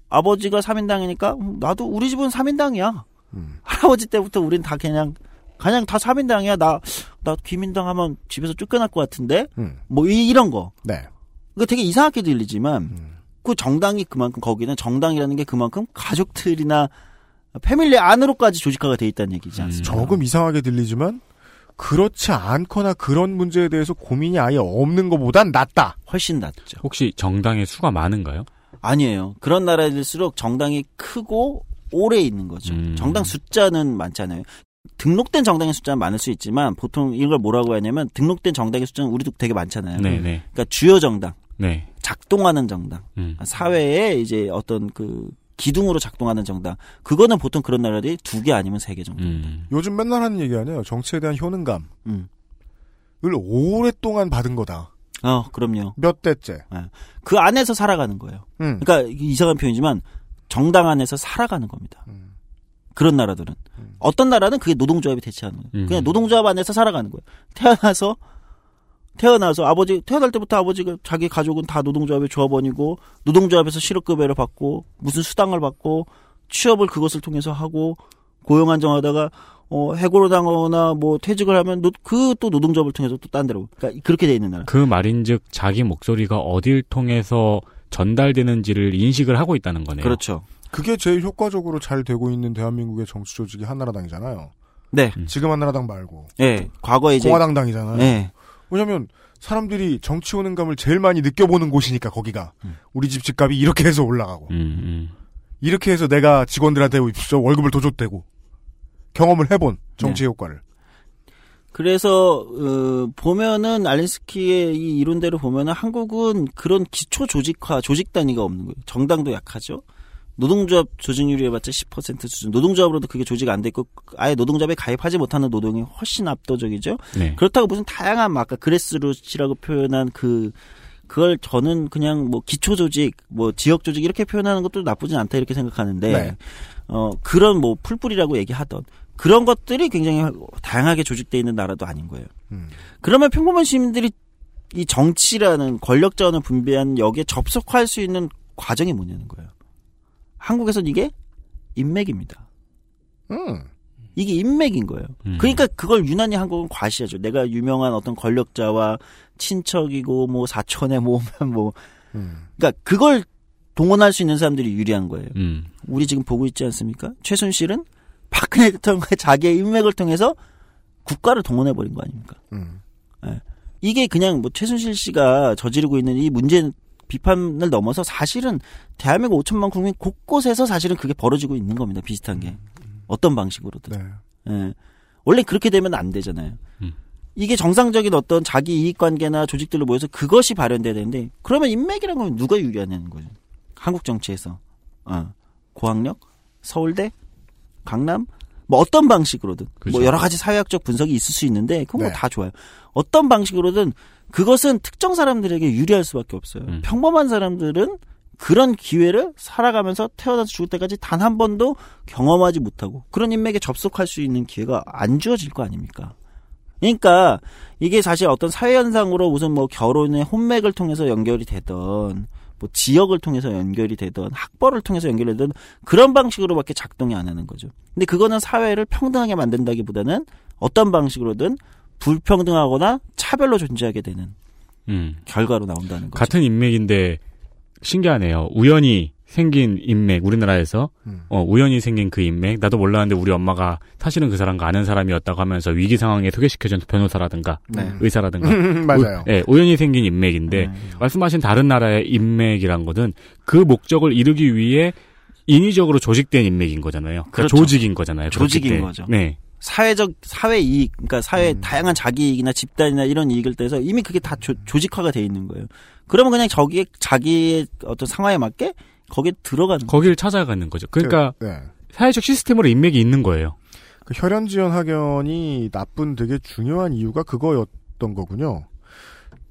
아버지가 3인당이니까 나도 우리 집은 3인당이야. 음. 할아버지 때부터 우린 다 그냥 그냥 다 3인당이야. 나나 김인당 하면 집에서 쫓겨날 것 같은데 음. 뭐 이, 런 거. 네. 그거 되게 이상하게 들리지만 음. 그 정당이 그만큼 거기는 정당이라는 게 그만큼 가족들이나 패밀리 안으로까지 조직화가 돼 있다는 얘기지 않습니까? 조금 이상하게 들리지만 그렇지 않거나 그런 문제에 대해서 고민이 아예 없는 것보단 낫다. 훨씬 낫죠. 혹시 정당의 수가 많은가요? 아니에요. 그런 나라일수록 정당이 크고 오래 있는 거죠. 음. 정당 숫자는 많잖아요. 등록된 정당의 숫자는 많을 수 있지만 보통 이걸 뭐라고 하냐면 등록된 정당의 숫자는 우리도 되게 많잖아요. 네, 네, 그러니까 주요 정당, 네. 작동하는 정당, 음. 사회에 이제 어떤 그 기둥으로 작동하는 정당. 그거는 보통 그런 나라들이 두 개 아니면 세 개 정도. 음. 요즘 맨날 하는 얘기 아니에요. 정치에 대한 효능감을 음. 오랫동안 받은 거다. 어, 그럼요. 몇 대째. 그 안에서 살아가는 거예요. 음. 그러니까 이상한 표현이지만 정당 안에서 살아가는 겁니다. 음. 그런 나라들은 어떤 나라는 그게 노동조합이 대체하는 거예요. 음. 그냥 노동조합 안에서 살아가는 거예요. 태어나서 태어나서 아버지 태어날 때부터 아버지가 자기 가족은 다 노동조합의 조합원이고 노동조합에서 실업급여를 받고 무슨 수당을 받고 취업을 그것을 통해서 하고 고용 안정하다가 어, 해고를 당하거나 뭐 퇴직을 하면 그 또 노동조합을 통해서 또 딴 데로 그러니까 그렇게 돼 있는 나라. 그 말인즉 자기 목소리가 어딜 통해서 전달되는지를 인식을 하고 있다는 거네요. 그렇죠. 그게 제일 효과적으로 잘 되고 있는 대한민국의 정치 조직이 한나라당이잖아요. 네. 지금 한나라당 말고. 예. 과거에 이제 공화당당이잖아요. 예. 왜냐면 사람들이 정치 오는감을 제일 많이 느껴보는 곳이니까 거기가 우리 집 집값이 이렇게 해서 올라가고 음, 음. 이렇게 해서 내가 직원들한테 월급을 더 줬대고 경험을 해본 정치 네. 효과를 그래서 어, 보면은 알린스키의 이 이론대로 보면은 한국은 그런 기초 조직화, 조직 단위가 없는 거예요. 정당도 약하죠. 노동조합 조직률이 해봤자 10% 수준. 노동조합으로도 그게 조직 안 돼 있고 아예 노동조합에 가입하지 못하는 노동이 훨씬 압도적이죠. 네. 그렇다고 무슨 다양한 막 아까 그레스루시라고 표현한 그 그걸 저는 그냥 뭐 기초 조직, 뭐 지역 조직 이렇게 표현하는 것도 나쁘진 않다 이렇게 생각하는데 네. 어 그런 뭐 풀뿌리라고 얘기하던 그런 것들이 굉장히 다양하게 조직돼 있는 나라도 아닌 거예요. 음. 그러면 평범한 시민들이 이 정치라는 권력 자원을 분배한 역에 접속할 수 있는 과정이 뭐냐는 거예요. 한국에선 이게 인맥입니다. 음. 이게 인맥인 거예요. 음. 그러니까 그걸 유난히 한국은 과시하죠. 내가 유명한 어떤 권력자와 친척이고 뭐 사촌에 모으면 뭐 음. 그러니까 그걸 동원할 수 있는 사람들이 유리한 거예요. 음. 우리 지금 보고 있지 않습니까? 최순실은 박근혜 대통령의 자기의 인맥을 통해서 국가를 동원해 버린 거 아닙니까? 음. 이게 그냥 뭐 최순실 씨가 저지르고 있는 이 문제 비판을 넘어서 사실은 대한민국 5천만 국민 곳곳에서 사실은 그게 벌어지고 있는 겁니다. 비슷한 게 어떤 방식으로든. 네. 예. 원래 그렇게 되면 안 되잖아요. 음. 이게 정상적인 어떤 자기 이익 관계나 조직들로 모여서 그것이 발현돼야 되는데 그러면 인맥이라는 건 누가 유리하냐는 거죠. 한국 정치에서. 어. 고학력, 서울대, 강남, 뭐 어떤 방식으로든 그죠. 뭐 여러 가지 사회학적 분석이 있을 수 있는데 그건 네. 뭐다 좋아요. 어떤 방식으로든 그것은 특정 사람들에게 유리할 수밖에 없어요. 음. 평범한 사람들은 그런 기회를 살아가면서 태어나서 죽을 때까지 단 한 번도 경험하지 못하고 그런 인맥에 접속할 수 있는 기회가 안 주어질 거 아닙니까? 그러니까 이게 사실 어떤 사회 현상으로 무슨 뭐 결혼의 혼맥을 통해서 연결이 되던 뭐 지역을 통해서 연결이 되던 학벌을 통해서 연결이 되던 그런 방식으로밖에 작동이 안 하는 거죠. 근데 그거는 사회를 평등하게 만든다기보다는 어떤 방식으로든 불평등하거나 차별로 존재하게 되는 음. 결과로 나온다는 거죠. 같은 인맥인데 신기하네요. 우연히 생긴 인맥 우리나라에서 음. 어, 우연히 생긴 그 인맥 나도 몰랐는데 우리 엄마가 사실은 그 사람과 아는 사람이었다고 하면서 위기 상황에 소개시켜준 변호사라든가 네. 의사라든가 맞아요. 우, 예, 우연히 생긴 인맥인데 네. 말씀하신 다른 나라의 인맥이란 것은 그 목적을 이루기 위해 인위적으로 조직된 인맥인 거잖아요. 그러니까 그렇죠. 조직인 거잖아요. 조직인. 거죠. 네. 사회적 사회 이익, 그러니까 사회 음. 다양한 자기 이익이나 집단이나 이런 이익을 떼서 이미 그게 다 조, 조직화가 돼 있는 거예요. 그러면 그냥 저기에 자기의 어떤 상황에 맞게 거기에 들어가는. 거기를 찾아가는 거죠. 그러니까 그, 네. 사회적 시스템으로 인맥이 있는 거예요. 그 혈연 지연 학연이 나쁜 되게 중요한 이유가 그거였던 거군요.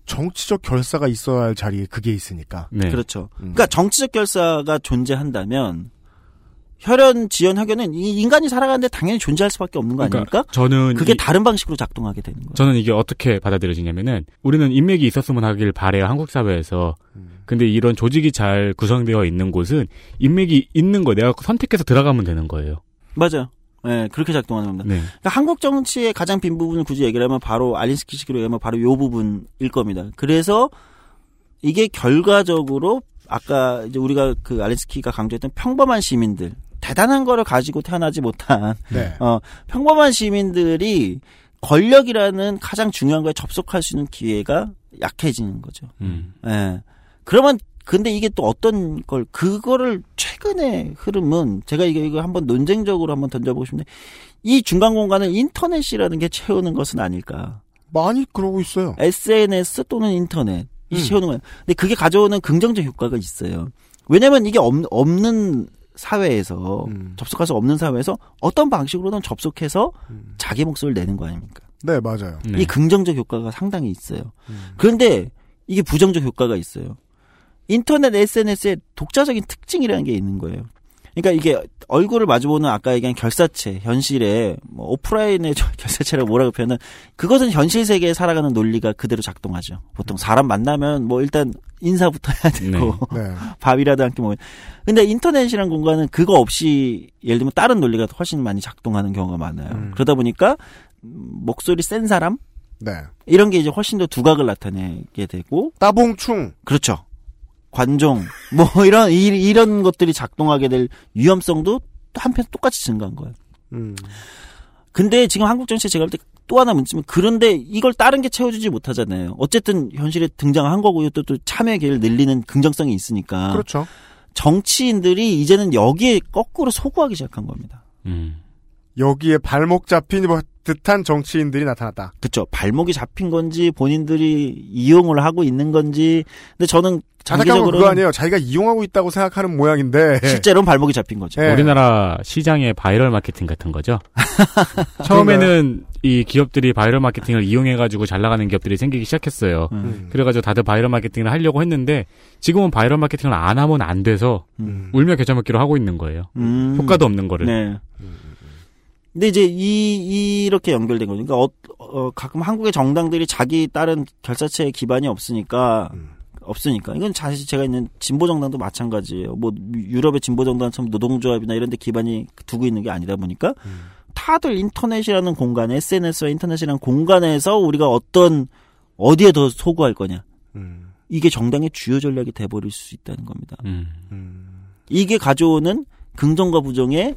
정치적 결사가 있어야 할 자리에 그게 있으니까. 네. 그렇죠. 음. 그러니까 정치적 결사가 존재한다면 혈연 지연 학연은 이 인간이 살아가는데 당연히 존재할 수밖에 없는 거 그러니까 아닙니까? 저는 그게 이- 다른 방식으로 작동하게 되는 거예요. 저는 이게 어떻게 받아들여지냐면은 우리는 인맥이 있었으면 하길 바래요 한국 사회에서. 음. 근데 이런 조직이 잘 구성되어 있는 곳은 인맥이 있는 거 내가 선택해서 들어가면 되는 거예요. 맞아요. 예, 그렇게 작동하는 겁니다. 네. 그러니까 한국 정치의 가장 빈 부분을 굳이 얘기를 하면 바로 알린스키식으로 얘기하면 바로 요 부분일 겁니다. 그래서 이게 결과적으로 아까 이제 우리가 그 알린스키가 강조했던 평범한 시민들 대단한 거를 가지고 태어나지 못한 네. 어 평범한 시민들이 권력이라는 가장 중요한 거에 접속할 수 있는 기회가 약해지는 거죠. 음. 예. 그러면 근데 이게 또 어떤 걸 그거를 최근의 흐름은 제가 이거 이거 한번 논쟁적으로 한번 던져보고 싶은데 이 중간 공간을 인터넷이라는 게 채우는 것은 아닐까? 많이 그러고 있어요. SNS 또는 인터넷 이 음. 채우는 거예요. 근데 그게 가져오는 긍정적 효과가 있어요. 왜냐면 이게 없, 없는 사회에서 음. 접속할 수 없는 사회에서 어떤 방식으로든 접속해서 음. 자기 목소리를 내는 거 아닙니까? 네, 맞아요. 네. 이 긍정적 효과가 상당히 있어요. 음. 그런데 이게 부정적 효과가 있어요. 인터넷 SNS에 독자적인 특징이라는 게 있는 거예요. 그러니까 이게 얼굴을 마주보는 아까 얘기한 결사체, 현실에 뭐 오프라인의 저 결사체라고 뭐라고 표현은 그것은 현실 세계에 살아가는 논리가 그대로 작동하죠. 보통 사람 만나면 뭐 일단 인사부터 해야 되고 네. 밥이라도 함께 먹는. 근데 인터넷이란 공간은 그거 없이 예를 들면 다른 논리가 훨씬 많이 작동하는 경우가 많아요. 음. 그러다 보니까 음, 목소리 센 사람 네. 이런 게 이제 훨씬 더 두각을 나타내게 되고 따봉충. 그렇죠. 관종 뭐 이런 이, 이런 것들이 작동하게 될 위험성도 또 한편 똑같이 증가한 거예요. 음. 근데 지금 한국 정치에 제가 볼 때 또 하나 문제면 그런데 이걸 다른 게 채워주지 못하잖아요. 어쨌든 현실에 등장한 거고요. 또, 또 참여 기회를 늘리는 긍정성이 있으니까. 그렇죠. 정치인들이 이제는 여기에 거꾸로 소구하기 시작한 겁니다. 음. 여기에 발목 잡힌 뭐 듯한 정치인들이 나타났다. 그쵸. 발목이 잡힌 건지 본인들이 이용을 하고 있는 건지. 근데 저는 장기적으로 그거 아니에요. 자기가 이용하고 있다고 생각하는 모양인데. 실제로는 발목이 잡힌 거죠. 예. 우리나라 시장의 바이럴 마케팅 같은 거죠. 처음에는 이 기업들이 바이럴 마케팅을 이용해가지고 잘 나가는 기업들이 생기기 시작했어요. 음. 그래가지고 다들 바이럴 마케팅을 하려고 했는데 지금은 바이럴 마케팅을 안 하면 안 돼서 음. 울며 겨자 먹기로 하고 있는 거예요. 음. 효과도 없는 거를. 네. 근데 이제 이 이렇게 연결된 거죠. 그러니까 어, 어, 가끔 한국의 정당들이 자기 다른 결사체에 기반이 없으니까 음. 없으니까 이건 사실 제가 있는 진보 정당도 마찬가지예요. 뭐 유럽의 진보 정당처럼 노동조합이나 이런 데 기반이 두고 있는 게 아니다 보니까 음. 다들 인터넷이라는 공간, SNS와 인터넷이라는 공간에서 우리가 어떤 어디에 더 소구할 거냐. 음. 이게 정당의 주요 전략이 돼버릴 수 있다는 겁니다. 음. 음. 이게 가져오는 긍정과 부정의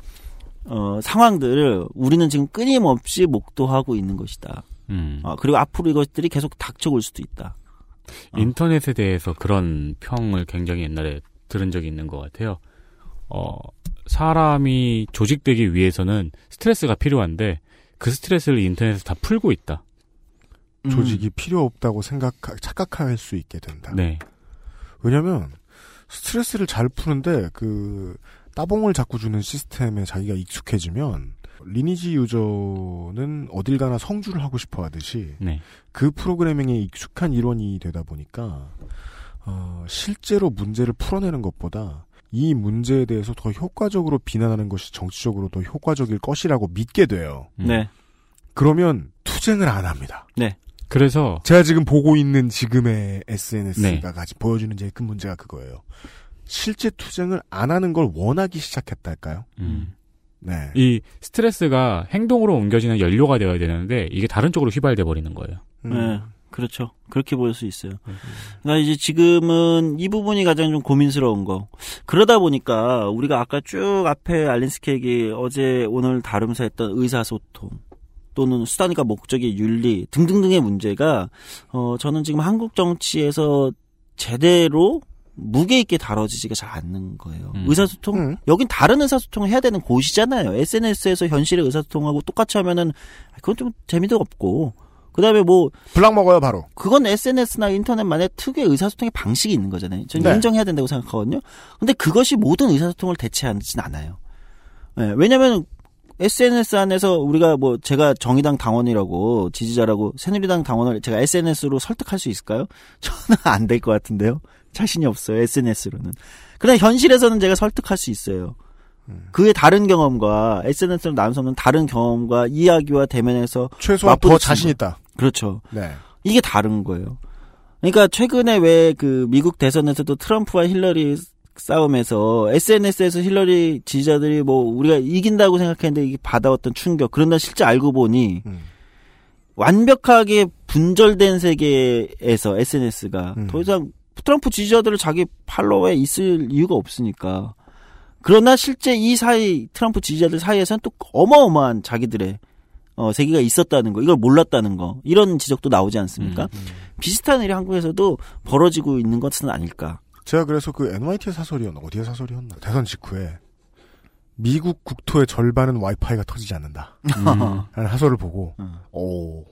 어, 상황들을 우리는 지금 끊임없이 목도하고 있는 것이다. 음. 아, 그리고 앞으로 이것들이 계속 닥쳐올 수도 있다. 어. 인터넷에 대해서 그런 평을 굉장히 옛날에 들은 적이 있는 것 같아요. 어, 사람이 조직되기 위해서는 스트레스가 필요한데 그 스트레스를 인터넷에서 다 풀고 있다. 음. 조직이 필요 없다고 생각 착각할 수 있게 된다. 네. 왜냐면 스트레스를 잘 푸는데 그 따봉을 자꾸 주는 시스템에 자기가 익숙해지면 리니지 유저는 어딜 가나 성주를 하고 싶어 하듯이 네. 그 프로그래밍에 익숙한 일원이 되다 보니까 어, 실제로 문제를 풀어내는 것보다 이 문제에 대해서 더 효과적으로 비난하는 것이 정치적으로 더 효과적일 것이라고 믿게 돼요. 음. 네. 그러면 투쟁을 안 합니다. 그래서 제가 지금 보고 있는 지금의 SNS가 네. 가지 보여주는 제일 큰 문제가 그거예요. 실제 투쟁을 안 하는 걸 원하기 시작했달까요? 음. 네. 이 스트레스가 행동으로 옮겨지는 연료가 되어야 되는데 이게 다른 쪽으로 휘발돼 버리는 거예요. 음. 네. 그렇죠. 그렇게 보일 수 있어요. 그러니까 이제 지금은 이 부분이 가장 좀 고민스러운 거. 그러다 보니까 우리가 아까 쭉 앞에 알린스케기 어제 오늘 다루면서 했던 의사소통 또는 수단과 목적의 윤리 등등등의 문제가 어 저는 지금 한국 정치에서 제대로 무게 있게 다뤄지지가 잘 않는 거예요. 음. 의사소통 음. 여긴 다른 의사소통을 해야 되는 곳이잖아요. SNS에서 현실의 의사소통하고 똑같이 하면은 그건 좀 재미도 없고 그다음에 뭐 블락 먹어요 바로. 그건 SNS나 인터넷만의 특유의 의사소통의 방식이 있는 거잖아요. 저는 네. 인정해야 된다고 생각하거든요. 근데 그것이 모든 의사소통을 대체하진 않아요. 예, 왜냐면 SNS 안에서 우리가 뭐 제가 정의당 당원이라고 지지자라고 새누리당 당원을 제가 SNS로 설득할 수 있을까요? 저는 안 될 것 같은데요. 자신이 없어요. SNS로는. 그러나 현실에서는 제가 설득할 수 있어요. 그의 다른 경험과 SNS로 없는 다른 경험과 이야기와 대면에서 최소한 더 자신 거. 있다. 그렇죠. 네. 이게 다른 거예요. 그러니까 최근에 왜 그 미국 대선에서도 트럼프와 힐러리 싸움에서 SNS에서 힐러리 지지자들이 뭐 우리가 이긴다고 생각했는데 이게 받아왔던 충격. 그런다 실제 알고 보니 음. 완벽하게 분절된 세계에서 SNS가 음. 더 이상 트럼프 지지자들을 자기 팔로워에 있을 이유가 없으니까. 그러나 실제 이 사이 트럼프 지지자들 사이에서는 또 어마어마한 자기들의 어, 세계가 있었다는 거, 이걸 몰랐다는 거, 이런 지적도 나오지 않습니까? 음. 비슷한 일이 한국에서도 벌어지고 있는 것은 아닐까. 제가 그래서 그 NYT의 사설이었나 어디의 사설이었나 대선 직후에 미국 국토의 절반은 와이파이가 터지지 않는다. 음. 라는 사설을 보고 음. 오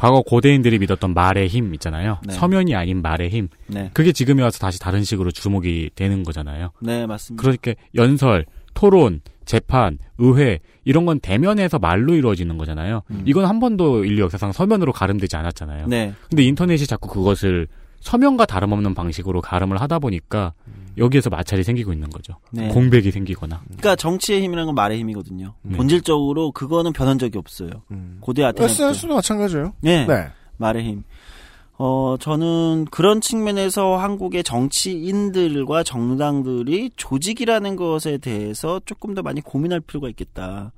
과거 고대인들이 믿었던 말의 힘 있잖아요. 네. 서면이 아닌 말의 힘. 네, 그게 지금에 와서 다시 다른 식으로 주목이 되는 거잖아요. 네 맞습니다. 그러니까 연설, 토론, 재판, 의회 이런 건 대면에서 말로 이루어지는 거잖아요. 음. 이건 한 번도 인류 역사상 서면으로 가름되지 않았잖아요. 네, 근데 인터넷이 자꾸 그것을 서명과 다름없는 방식으로 가름을 하다 보니까 여기에서 마찰이 생기고 있는 거죠. 네. 공백이 생기거나. 그러니까 정치의 힘이라는 건 말의 힘이거든요. 네. 본질적으로 그거는 변한 적이 없어요. 고대 아테네 때 SNS도 마찬가지예요. 네. 네. 말의 힘. 어, 저는 그런 측면에서 한국의 정치인들과 정당들이 조직이라는 것에 대해서 조금 더 많이 고민할 필요가 있겠다.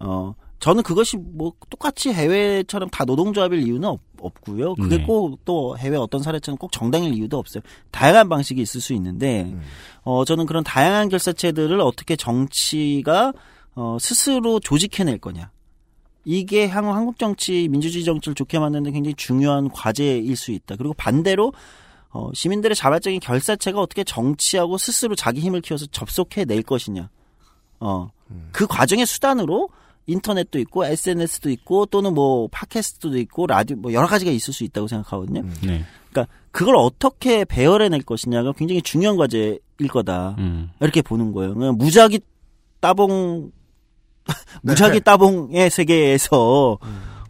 어, 저는 그것이 뭐 똑같이 해외처럼 다 노동조합일 이유는 없, 없고요. 그게 네. 꼭또 해외 어떤 사례처럼 꼭 정당일 이유도 없어요. 다양한 방식이 있을 수 있는데, 어, 저는 그런 다양한 결사체들을 어떻게 정치가 어, 스스로 조직해낼 거냐. 이게 향후 한국 정치, 민주주의 정치를 좋게 만드는 데 굉장히 중요한 과제일 수 있다. 그리고 반대로 어, 시민들의 자발적인 결사체가 어떻게 정치하고 스스로 자기 힘을 키워서 접속해 낼 것이냐. 어, 그 과정의 수단으로 인터넷도 있고 SNS도 있고 또는 뭐 팟캐스트도 있고 라디오 뭐 여러 가지가 있을 수 있다고 생각하거든요. 네. 그러니까 그걸 어떻게 배열해낼 것이냐가 굉장히 중요한 과제일 거다. 음. 이렇게 보는 거예요. 그냥 무작위 따봉 무작위 따봉의 세계에서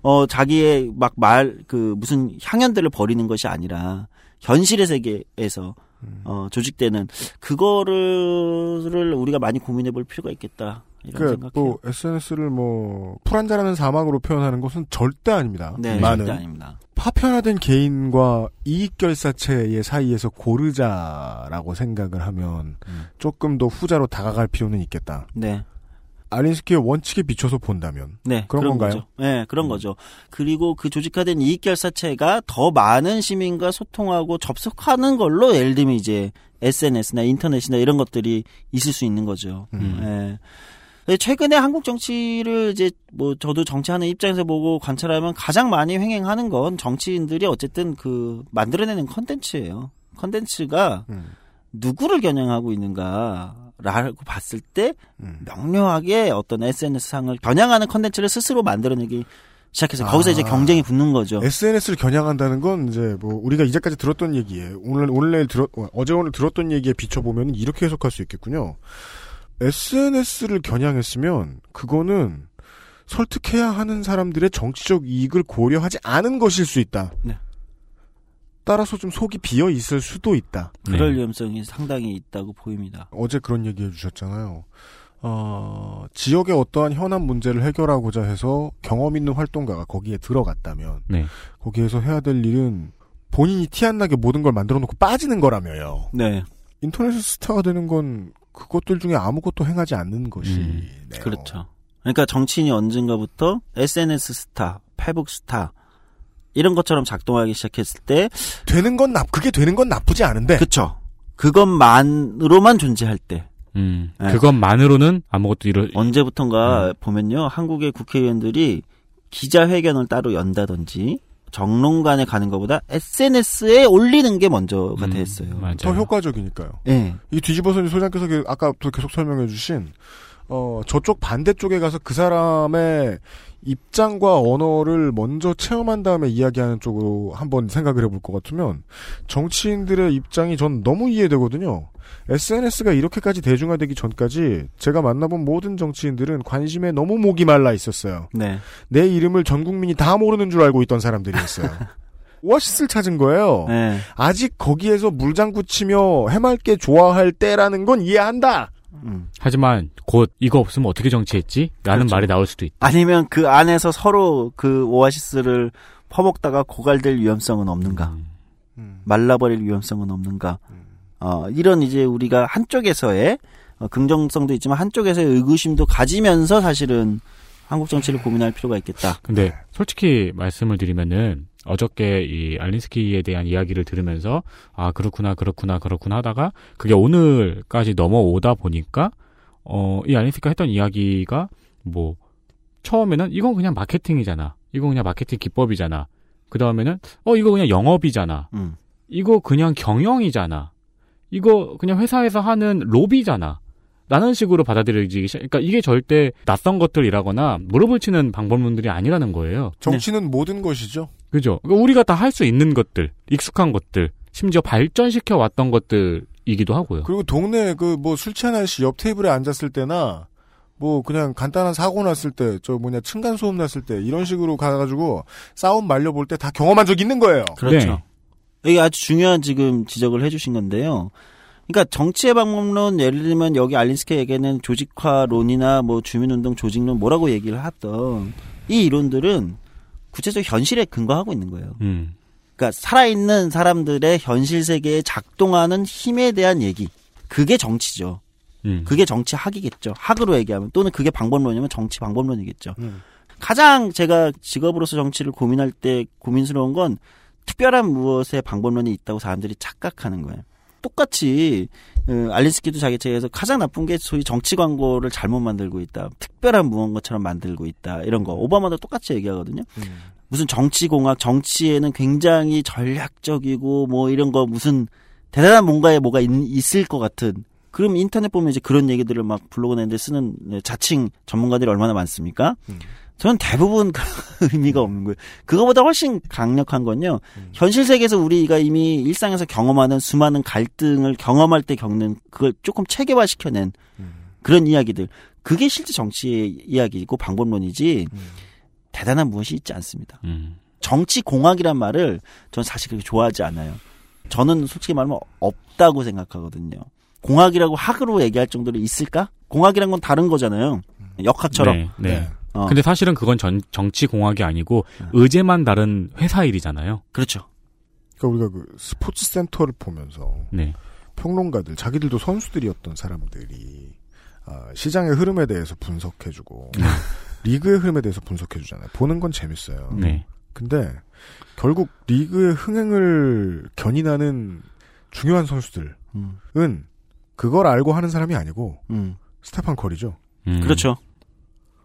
어 자기의 막 말 그 무슨 향연들을 버리는 것이 아니라 현실의 세계에서 어 조직되는 그거를 우리가 많이 고민해 볼 필요가 있겠다. 이런 그, 생각해요. 뭐, SNS를 뭐, 풀한자라는 사망으로 표현하는 것은 절대 아닙니다. 네, 많은 절대 아닙니다. 파편화된 개인과 이익결사체의 사이에서 고르자라고 생각을 하면 음. 조금 더 후자로 다가갈 필요는 있겠다. 네. 알린스키의 원칙에 비춰서 본다면 네, 그런 건가요? 거죠. 네, 그런 거죠. 그리고 그 조직화된 이익결사체가 더 많은 시민과 소통하고 접속하는 걸로 예를 들면 이제 SNS나 인터넷이나 이런 것들이 있을 수 있는 거죠. 음. 예. 최근에 한국 정치를 이제 뭐 저도 정치하는 입장에서 보고 관찰하면 가장 많이 횡행하는 건 정치인들이 어쨌든 그 만들어내는 컨텐츠예요. 컨텐츠가 음. 누구를 겨냥하고 있는가라고 봤을 때 음. 명료하게 어떤 SNS 상을 겨냥하는 컨텐츠를 스스로 만들어내기 시작해서 거기서 아. 이제 경쟁이 붙는 거죠. SNS를 겨냥한다는 건 이제 뭐 우리가 이제까지 들었던 얘기에 오늘 오늘 내일 들었 어제 오늘 들었던 얘기에 비춰 보면 이렇게 해석할 수 있겠군요. SNS를 겨냥했으면 그거는 설득해야 하는 사람들의 정치적 이익을 고려하지 않은 것일 수 있다. 네. 따라서 좀 속이 비어 있을 수도 있다. 그럴 네. 위험성이 상당히 있다고 보입니다. 어제 그런 얘기 해주셨잖아요. 어, 지역의 어떠한 현안 문제를 해결하고자 해서 경험 있는 활동가가 거기에 들어갔다면 네. 거기에서 해야 될 일은 본인이 티 안 나게 모든 걸 만들어 놓고 빠지는 거라며요. 네, 인터넷 스타가 되는 건 그것들 중에 아무것도 행하지 않는 것이네요. 음, 그렇죠. 그러니까 정치인이 언젠가부터 SNS 스타, 페북 스타 이런 것처럼 작동하기 시작했을 때, 되는 건 나, 그게 되는 건 나쁘지 않은데. 그쵸? 그것만으로만 존재할 때 음. 네. 그것만으로는 아무것도 이루 언제부턴가 보면요 한국의 국회의원들이 기자회견을 따로 연다든지 정론관에 가는 것보다 SNS에 올리는 게 먼저가 음, 됐어요. 맞아요. 더 효과적이니까요. 예. 이 뒤집어서는 소장께서 그- 아까부터 계속 설명해 주신 어 저쪽 반대쪽에 가서 그 사람의 입장과 언어를 먼저 체험한 다음에 이야기하는 쪽으로 한번 생각을 해볼 것 같으면 정치인들의 입장이 전 너무 이해되거든요. SNS가 이렇게까지 대중화되기 전까지 제가 만나본 모든 정치인들은 관심에 너무 목이 말라 있었어요. 네. 내 이름을 전 국민이 다 모르는 줄 알고 있던 사람들이었어요. 오아시스를 찾은 거예요. 네. 아직 거기에서 물장구 치며 해맑게 좋아할 때라는 건 이해한다. 음. 하지만 곧 이거 없으면 어떻게 정치했지? 라는 그렇죠. 말이 나올 수도 있다. 아니면 그 안에서 서로 그 오아시스를 퍼먹다가 고갈될 위험성은 없는가? 음. 말라버릴 위험성은 없는가? 어, 이런 이제 우리가 한쪽에서의 어, 긍정성도 있지만 한쪽에서의 의구심도 가지면서 사실은 한국 정치를 고민할 필요가 있겠다. 근데 솔직히 말씀을 드리면은 어저께 이 알린스키에 대한 이야기를 들으면서 아 그렇구나 그렇구나 그렇구나 하다가 그게 오늘까지 넘어오다 보니까 어 이 알린스키가 했던 이야기가 뭐 처음에는 이건 그냥 마케팅이잖아 이건 그냥 마케팅 기법이잖아 그 다음에는 어 이거 그냥 영업이잖아 음. 이거 그냥 경영이잖아 이거 그냥 회사에서 하는 로비잖아 라는 식으로 받아들여지기 시작. 그러니까 이게 절대 낯선 것들이라거나 무릎을 치는 방법론들이 아니라는 거예요. 정치는 모든 것이죠. 그죠? 그러니까 우리가 다 할 수 있는 것들, 익숙한 것들, 심지어 발전시켜 왔던 것들이기도 하고요. 그리고 동네 그 뭐 술 취한 아저씨 옆 테이블에 앉았을 때나 뭐 그냥 간단한 사고 났을 때 저 뭐냐 층간 소음 났을 때 이런 식으로 가가지고 싸움 말려 볼 때 다 경험한 적 있는 거예요. 그렇죠. 네. 이게 아주 중요한 지금 지적을 해주신 건데요. 그러니까 정치의 방법론 예를 들면 여기 알린스케에게는 조직화론이나 뭐 주민운동 조직론 뭐라고 얘기를 하던 이 이론들은 구체적 현실에 근거하고 있는 거예요. 음. 그러니까 살아있는 사람들의 현실 세계에 작동하는 힘에 대한 얘기. 그게 정치죠. 음. 그게 정치 학이겠죠. 학으로 얘기하면 또는 그게 방법론이면 정치 방법론이겠죠. 음. 가장 제가 직업으로서 정치를 고민할 때 고민스러운 건 특별한 무엇의 방법론이 있다고 사람들이 착각하는 거예요. 똑같이 어, 알린스키도 자기 책에서 가장 나쁜 게 소위 정치 광고를 잘못 만들고 있다. 특별한 무언가처럼 만들고 있다. 이런 거. 오바마도 똑같이 얘기하거든요. 음. 무슨 정치공학, 정치에는 굉장히 전략적이고 뭐 이런 거 무슨 대단한 뭔가에 뭐가 있, 있을 것 같은. 그럼 인터넷 보면 이제 그런 얘기들을 막 블로그 내는데 쓰는 네, 자칭 전문가들이 얼마나 많습니까? 음. 저는 대부분 그런 의미가 없는 거예요. 그거보다 훨씬 강력한 건요. 현실 세계에서 우리가 이미 일상에서 경험하는 수많은 갈등을 경험할 때 겪는 그걸 조금 체계화 시켜낸 그런 이야기들. 그게 실제 정치의 이야기이고 방법론이지 대단한 무엇이 있지 않습니다. 음. 정치 공학이란 말을 저는 사실 그렇게 좋아하지 않아요. 저는 솔직히 말하면 없다고 생각하거든요. 공학이라고 학으로 얘기할 정도로 있을까? 공학이란 건 다른 거잖아요. 역학처럼. 네. 네. 어, 근데 사실은 그건 전, 정치 공학이 아니고 의제만 다른 회사 일이잖아요. 그렇죠. 그러니까 우리가 그 스포츠 센터를 보면서 네. 평론가들 자기들도 선수들이었던 사람들이 아, 시장의 흐름에 대해서 분석해주고 리그의 흐름에 대해서 분석해주잖아요. 보는 건 재밌어요. 네. 근데 결국 리그의 흥행을 견인하는 중요한 선수들은 음, 그걸 알고 하는 사람이 아니고 음. 스테판 커리죠. 음. 그렇죠.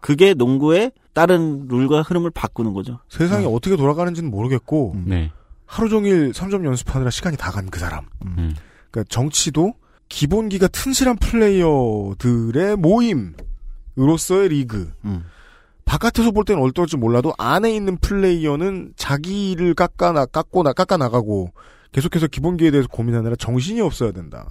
그게 농구의 다른 룰과 흐름을 바꾸는 거죠. 세상이 어떻게 돌아가는지는 모르겠고 음. 네. 하루 종일 3점 연습하느라 시간이 다 간 그 사람. 음. 그러니까 정치도 기본기가 튼실한 플레이어들의 모임으로서의 리그. 음. 바깥에서 볼 때는 얼떨지 몰라도 안에 있는 플레이어는 자기를 깎아나 깎고 나 깎아 나가고 계속해서 기본기에 대해서 고민하느라 정신이 없어야 된다.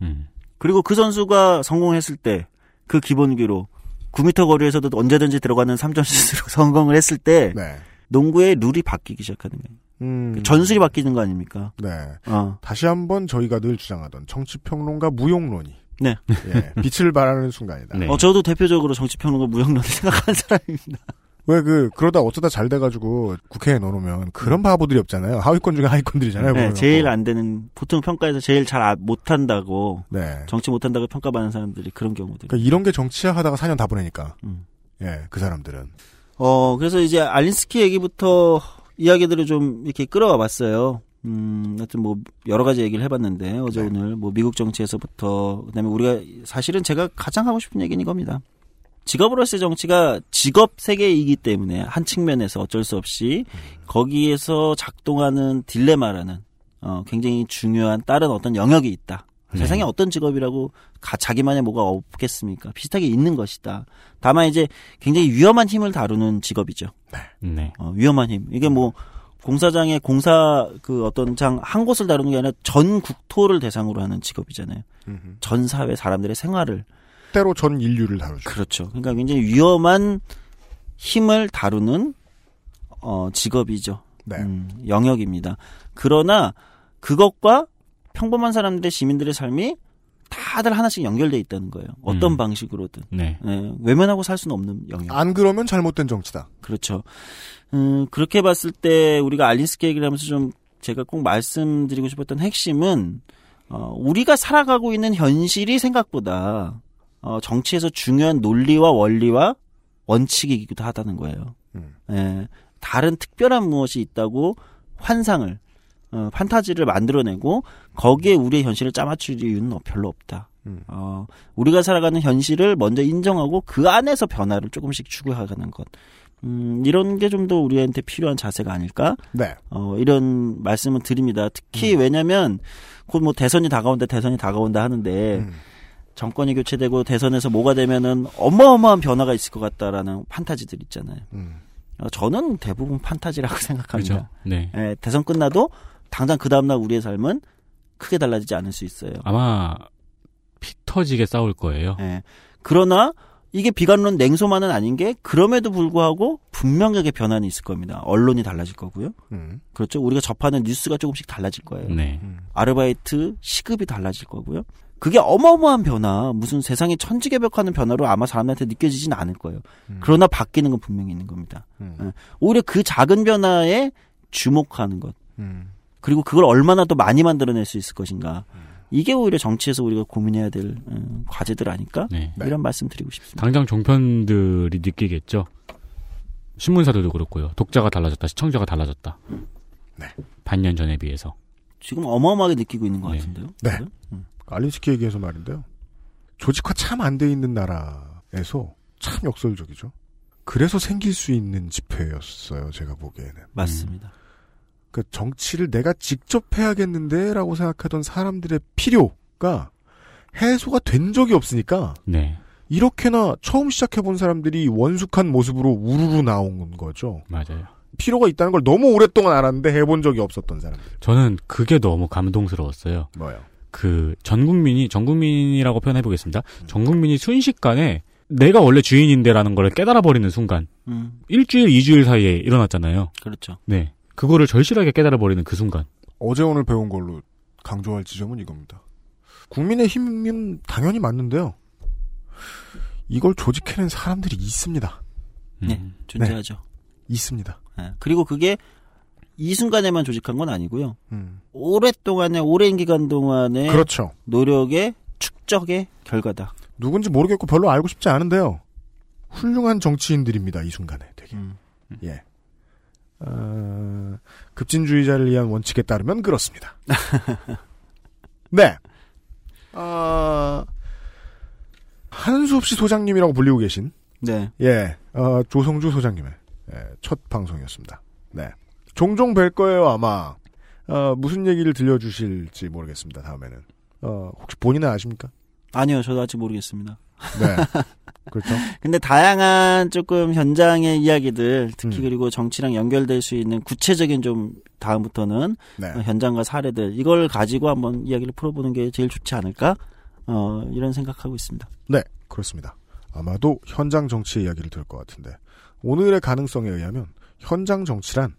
음. 그리고 그 선수가 성공했을 때 그 기본기로 9m 거리에서도 언제든지 들어가는 3점 슛으로 성공을 했을 때 네. 농구의 룰이 바뀌기 시작하는 거예요. 음, 전술이 바뀌는 거 아닙니까? 네. 어. 다시 한번 저희가 늘 주장하던 정치평론가 무용론이 네. 예, 빛을 발하는 순간이다. 네. 어, 저도 대표적으로 정치평론가 무형론을 생각하는 사람입니다. 왜 그 그러다 어쩌다 잘 돼가지고 국회에 넣어놓으면 그런 바보들이 없잖아요. 하위권 중에 하위권들이잖아요. 네. 제일 안 되는 보통 평가에서 제일 잘 아- 못한다고 네. 정치 못한다고 평가받는 사람들이 그런 경우들. 그러니까 이런 게 정치야 하다가 4년 다 보내니까. 음. 예, 그 사람들은. 어, 그래서 이제 알린스키 얘기부터 이야기들을 좀 이렇게 끌어와 봤어요. 음, 하여튼 뭐 여러 가지 얘기를 해봤는데 어제 네. 오늘 뭐 미국 정치에서부터 그다음에 우리가 사실은 제가 가장 하고 싶은 얘기는 이겁니다. 직업으로서의 정치가 직업 세계이기 때문에 한 측면에서 어쩔 수 없이 거기에서 작동하는 딜레마라는 어, 굉장히 중요한 다른 어떤 영역이 있다. 네. 세상에 어떤 직업이라고 가, 자기만의 뭐가 없겠습니까? 비슷하게 있는 것이다. 다만 이제 굉장히 위험한 힘을 다루는 직업이죠. 네. 어, 위험한 힘. 이게 뭐 공사장의 공사 그 어떤 장 한 곳을 다루는 게 아니라 전 국토를 대상으로 하는 직업이잖아요. 전 사회 사람들의 생활을 때로 전 인류를 다루죠. 그렇죠. 그러니까 굉장히 위험한 힘을 다루는 어 직업이죠. 네. 음, 영역입니다. 그러나 그것과 평범한 사람들의 시민들의 삶이 다들 하나씩 연결돼 있다는 거예요. 어떤 음. 방식으로든 네. 네, 외면하고 살 수는 없는 영역. 안 그러면 잘못된 정치다. 그렇죠. 음, 그렇게 봤을 때 우리가 알린스키 얘기를 하면서 좀 제가 꼭 말씀드리고 싶었던 핵심은 어, 우리가 살아가고 있는 현실이 생각보다 어, 정치에서 중요한 논리와 원리와 원칙이기도 하다는 거예요. 음. 예, 다른 특별한 무엇이 있다고 환상을 어, 판타지를 만들어내고 거기에 우리의 현실을 짜맞출 이유는 별로 없다. 음. 어, 우리가 살아가는 현실을 먼저 인정하고 그 안에서 변화를 조금씩 추구해가는 것. 음, 이런 게 좀 더 우리한테 필요한 자세가 아닐까? 네. 어, 이런 말씀을 드립니다. 특히 왜냐면 곧 뭐 대선이 다가온다, 대선이 다가온다 하는데 음. 정권이 교체되고 대선에서 뭐가 되면은 어마어마한 변화가 있을 것 같다라는 판타지들 있잖아요. 음. 어, 저는 대부분 판타지라고 생각합니다. 그렇죠. 네. 예, 대선 끝나도 당장 그 다음날 우리의 삶은 크게 달라지지 않을 수 있어요. 아마 피 터지게 싸울 거예요. 예. 그러나 이게 비관론 냉소만은 아닌 게 그럼에도 불구하고 분명하게 변화는 있을 겁니다. 언론이 달라질 거고요. 음. 그렇죠. 우리가 접하는 뉴스가 조금씩 달라질 거예요. 네. 아르바이트 시급이 달라질 거고요. 그게 어마어마한 변화, 무슨 세상이 천지개벽하는 변화로 아마 사람한테 느껴지진 않을 거예요. 그러나 바뀌는 건 분명히 있는 겁니다. 음. 예. 오히려 그 작은 변화에 주목하는 것. 음. 그리고 그걸 얼마나 더 많이 만들어낼 수 있을 것인가. 이게 오히려 정치에서 우리가 고민해야 될 음, 과제들 아닐까? 네. 이런 말씀 드리고 싶습니다. 당장 종편들이 느끼겠죠. 신문사들도 그렇고요. 독자가 달라졌다, 시청자가 달라졌다. 네. 반년 전에 비해서. 지금 어마어마하게 느끼고 있는 것 네. 같은데요. 네. 음. 알리스키 얘기해서 말인데요. 조직화 참 안 돼 있는 나라에서 참 역설적이죠. 그래서 생길 수 있는 집회였어요, 제가 보기에는. 맞습니다. 그 정치를 내가 직접 해야겠는데라고 생각하던 사람들의 필요가 해소가 된 적이 없으니까 네. 이렇게나 처음 시작해본 사람들이 원숙한 모습으로 우르르 나온 거죠. 맞아요. 필요가 있다는 걸 너무 오랫동안 알았는데 해본 적이 없었던 사람들. 저는 그게 너무 감동스러웠어요. 뭐요? 그 전 국민이 전 국민이라고 표현해 보겠습니다. 전 국민이 순식간에 내가 원래 주인인데라는 걸 깨달아 버리는 순간 음, 일주일 이주일 사이에 일어났잖아요. 그렇죠. 네. 그거를 절실하게 깨달아 버리는 그 순간. 어제 오늘 배운 걸로 강조할 지점은 이겁니다. 국민의 힘은 당연히 맞는데요. 이걸 조직해낸 사람들이 있습니다. 음. 네, 존재하죠. 있습니다. 예. 그리고 그게 이 순간에만 조직한 건 아니고요. 음. 오랫동안의 오랜 기간 동안의 그렇죠. 노력의 축적의 결과다. 누군지 모르겠고 별로 알고 싶지 않은데요. 훌륭한 정치인들입니다. 이 순간에 되게. 음. 예. 어, 급진주의자를 위한 원칙에 따르면 그렇습니다. 네. 어, 한수업 씨 소장님이라고 불리고 계신 네. 예, 어, 조성주 소장님의 예, 첫 방송이었습니다. 네. 종종 뵐 거예요, 아마. 어, 무슨 얘기를 들려주실지 모르겠습니다, 다음에는. 어, 혹시 본인은 아십니까? 아니요, 저도 아직 모르겠습니다. 네. 그렇죠. 근데 다양한 조금 현장의 이야기들, 특히 음. 그리고 정치랑 연결될 수 있는 구체적인 좀 다음부터는 네. 어, 현장과 사례들 이걸 가지고 한번 이야기를 풀어보는 게 제일 좋지 않을까? 어, 이런 생각하고 있습니다. 네, 그렇습니다. 아마도 현장 정치의 이야기를 들을 것 같은데, 오늘의 가능성에 의하면, 현장 정치란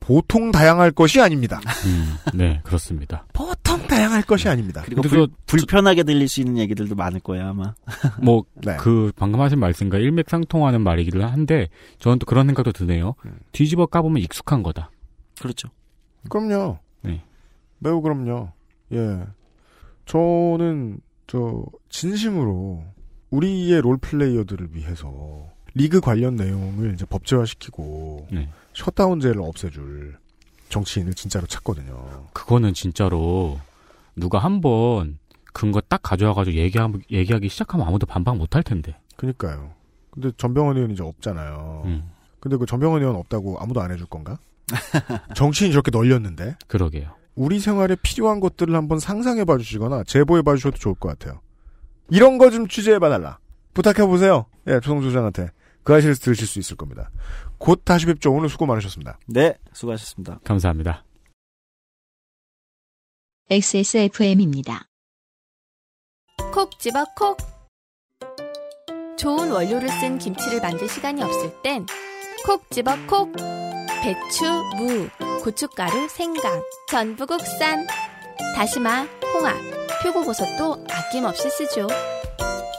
보통 다양할 것이 아닙니다. 음, 네, 그렇습니다. 보통 다양할 것이 아닙니다. 그리고 불, 그- 불편하게 들릴 수 있는 얘기들도 많을 거야 아마. 뭐, 네. 그, 방금 하신 말씀과 일맥상통하는 말이기도 한데, 저는 또 그런 생각도 드네요. 음. 뒤집어 까보면 익숙한 거다. 그렇죠. 그럼요. 네. 매우 그럼요. 예. 저는, 저, 진심으로, 우리의 롤플레이어들을 위해서, 리그 관련 내용을 이제 법제화시키고, 네. 셧다운제를 없애줄 정치인을 진짜로 찾거든요. 그거는 진짜로, 누가 한번 근거 딱 가져와가지고 얘기하, 얘기하기 시작하면 아무도 반박 못할 텐데. 그니까요. 근데 전병헌 의원 이제 없잖아요. 음, 근데 그 전병헌 의원 없다고 아무도 안 해줄 건가? 정치인이 저렇게 널렸는데? 그러게요. 우리 생활에 필요한 것들을 한번 상상해 봐 주시거나 제보해 봐 주셔도 좋을 것 같아요. 이런 거 좀 취재해 봐 달라. 부탁해 보세요. 예, 조성주 소장한테. 그 아실에서 들으실 수 있을 겁니다. 곧 다시 뵙죠. 오늘 수고 많으셨습니다. 네, 수고하셨습니다. 감사합니다. XSFM입니다. 콕 집어 콕. 좋은 원료를 쓴 김치를 만들 시간이 없을 땐 콕 집어 콕. 배추, 무, 고춧가루, 생강, 전부 국산. 다시마, 홍합, 표고버섯도 아낌없이 쓰죠.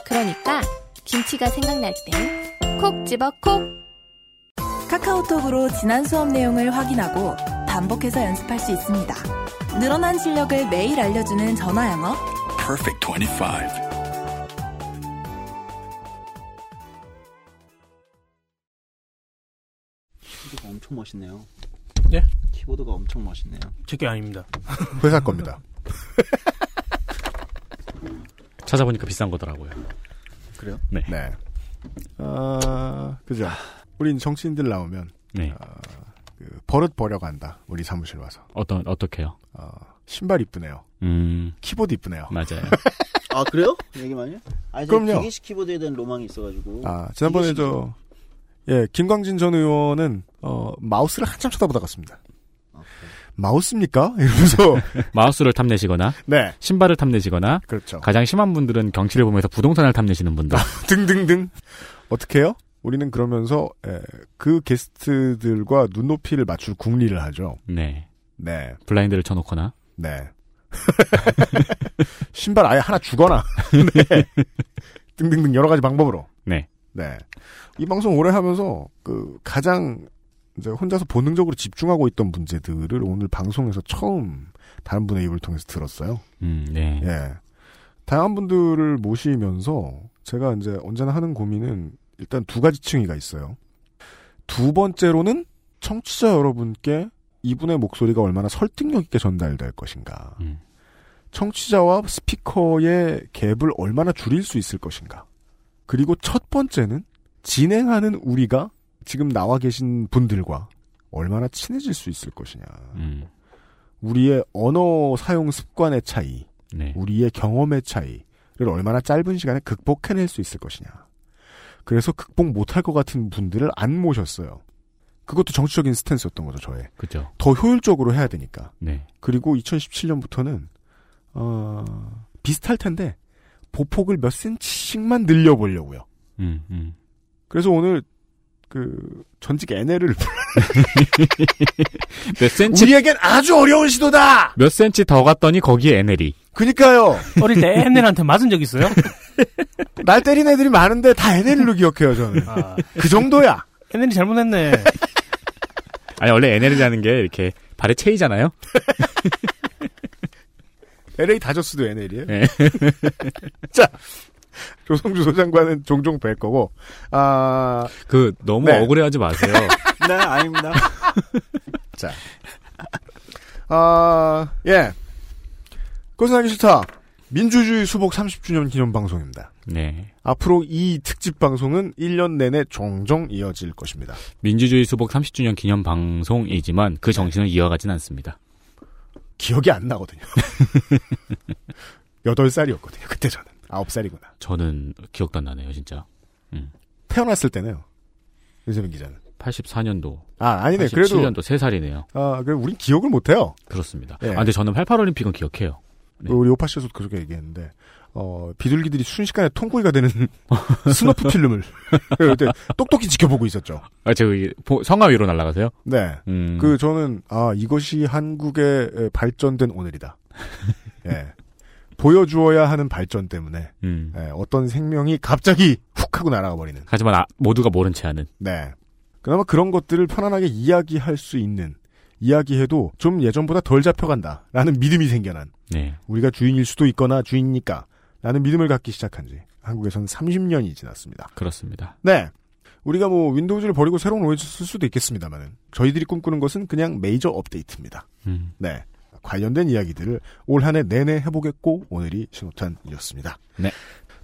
그러니까 김치가 생각날 땐 콕 집어 콕. 카카오톡으로 지난 수업 내용을 확인하고 반복해서 연습할 수 있습니다. 늘어난 실력을 매일 알려주는 전화 영어. Perfect 25. 키보드가 엄청 멋있네요. 예? 키보드가 엄청 멋있네요. 제게 아닙니다. 회사 겁니다. 찾아보니까 비싼 거더라고요. 그래요? 네. 네. 아, 그죠. 우린 정치인들 나오면, 네. 그 버릇 버려간다. 우리 사무실 와서. 어떤, 어떻게요? 어, 신발 이쁘네요. 음, 키보드 이쁘네요. 맞아요. 아 그래요? 얘기 많이? 해? 아니 그럼요. 그럼요. 기계식 키보드에 대한 로망이 있어가지고. 아, 지난번에 저, 예, 김광진 전 의원은, 어, 마우스를 한참 쳐다보다 갔습니다. 마우스입니까? 이러면서 마우스를 탐내시거나 네 신발을 탐내시거나 그렇죠. 가장 심한 분들은 경치를 보면서 부동산을 탐내시는 분들. 등등등 어떻게 해요? 우리는 그러면서 에, 그 게스트들과 눈높이를 맞출 궁리를 하죠. 네. 네, 블라인드를 쳐놓거나. 네. 신발 아예 하나 주거나. 네. 등등등 여러 가지 방법으로. 네. 네. 이 방송 오래 하면서 그 가장 이제 혼자서 본능적으로 집중하고 있던 문제들을 오늘 방송에서 처음 다른 분의 입을 통해서 들었어요. 음, 네. 예. 다양한 분들을 모시면서 제가 이제 언제나 하는 고민은 일단 두 가지 층위가 있어요. 두 번째로는 청취자 여러분께 이분의 목소리가 얼마나 설득력 있게 전달될 것인가. 음. 청취자와 스피커의 갭을 얼마나 줄일 수 있을 것인가. 그리고 첫 번째는 진행하는 우리가 지금 나와 계신 분들과 얼마나 친해질 수 있을 것이냐. 음, 우리의 언어 사용 습관의 차이, 네. 우리의 경험의 차이를 얼마나 짧은 시간에 극복해낼 수 있을 것이냐. 그래서 극복 못할 것 같은 분들을 안 모셨어요. 그것도 정치적인 스탠스였던 거죠, 저의. 그죠. 더 효율적으로 해야 되니까. 네. 그리고 2017년부터는 어, 비슷할 텐데 보폭을 몇 센치씩만 늘려보려고요. 음, 음. 그래서 오늘 그 전직 NL을 몇 센치, 우리에겐 아주 어려운 시도다. 몇 센치 더 갔더니 거기에 NL이. 그니까요. 어릴 때 애들한테 맞은 적 있어요? 날 때린 애들이 많은데 다 NL로 기억해요, 저는. 아, 그 정도야. 애들이 잘못했네. 아니, 원래 NL이라는 게 이렇게 발에 채이잖아요? LA 다저스도 NL이에요. 네. 자, 조성주 소장관은 종종 뵐 거고, 아, 그, 너무 네. 억울해 하지 마세요. 네, 아닙니다. 자, 아, 예. 그것은 하기 싫다. 민주주의 수복 30주년 기념 방송입니다. 네. 앞으로 이 특집 방송은 1년 내내 종종 이어질 것입니다. 민주주의 수복 30주년 기념 방송이지만 그 정신을 이어가진 않습니다. 기억이 안 나거든요. 8살이었거든요. 그때 저는. 9살이구나. 저는 기억도 안 나네요, 진짜. 태어났을 때네요. 윤세민 기자는. 84년도. 아, 아니네. 그래도. 87년도 3살이네요. 아, 그래, 우린 기억을 못 해요. 그렇습니다. 예. 아, 근데 저는 88 올림픽은 기억해요. 네. 우리 오파 씨에서도 그렇게 얘기했는데, 어, 비둘기들이 순식간에 통구이가 되는 snuff 필름을 그때 똑똑히 지켜보고 있었죠. 아, 보- 성화 위로 날아가세요? 네. 음. 그, 저는, 아, 이것이 한국의 에, 발전된 오늘이다. 예. 보여주어야 하는 발전 때문에, 음. 예, 어떤 생명이 갑자기 훅 하고 날아가 버리는. 하지만 아, 모두가 모른 채 하는. 네. 그나마 그런 것들을 편안하게 이야기할 수 있는, 이야기해도 좀 예전보다 덜 잡혀간다. 라는 믿음이 생겨난. 네. 우리가 주인일 수도 있거나 주인이니까. 라는 믿음을 갖기 시작한 지, 한국에서는 30년이 지났습니다. 그렇습니다. 네. 우리가 뭐 윈도우즈를 버리고 새로운 OS 쓸 수도 있겠습니다만은 저희들이 꿈꾸는 것은 그냥 메이저 업데이트입니다. 음. 네. 관련된 이야기들을 올 한 해 내내 해보겠고 오늘이 신호탄이었습니다. 네.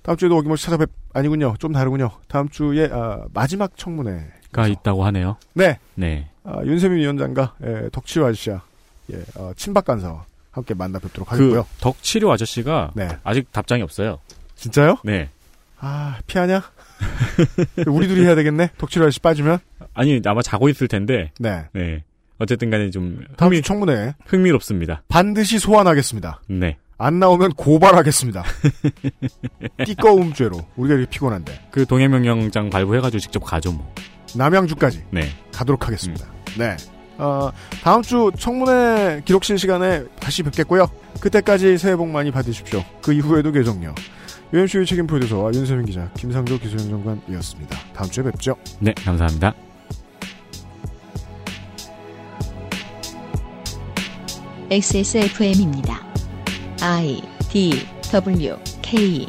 다음 주에도 어김없이 찾아뵙 아니군요. 좀 다르군요. 다음 주에 아, 마지막 청문회. 가 있다고 하네요. 네. 네. 아, 윤세민 위원장과 예, 덕치우 아저씨와 예, 어, 친박 간사와 함께 만나 뵙도록 그 하겠고요. 덕치료 아저씨가 네. 아직 답장이 없어요. 진짜요? 네. 아 피하냐? 우리 둘이 해야 되겠네. 덕치우 아저씨 빠지면. 아니 아마 자고 있을 텐데. 네. 네. 어쨌든 간에 좀 다음 흥미, 주 청문회 흥미롭습니다. 반드시 소환하겠습니다. 네. 안 나오면 고발하겠습니다. 띠꺼움죄로 우리가 이렇게 피곤한데 그 동해명령장 발부해가지고 직접 가죠 뭐. 남양주까지 네. 가도록 하겠습니다. 네. 어, 다음 주 청문회 기록실 시간에 다시 뵙겠고요. 그때까지 새해 복 많이 받으십시오. 그 이후에도 계속요. UMC의 책임 프로듀서와 윤세민 기자, 김상조 기술행정관이었습니다. 다음 주에 뵙죠. 네. 감사합니다. XSFM입니다. I D W K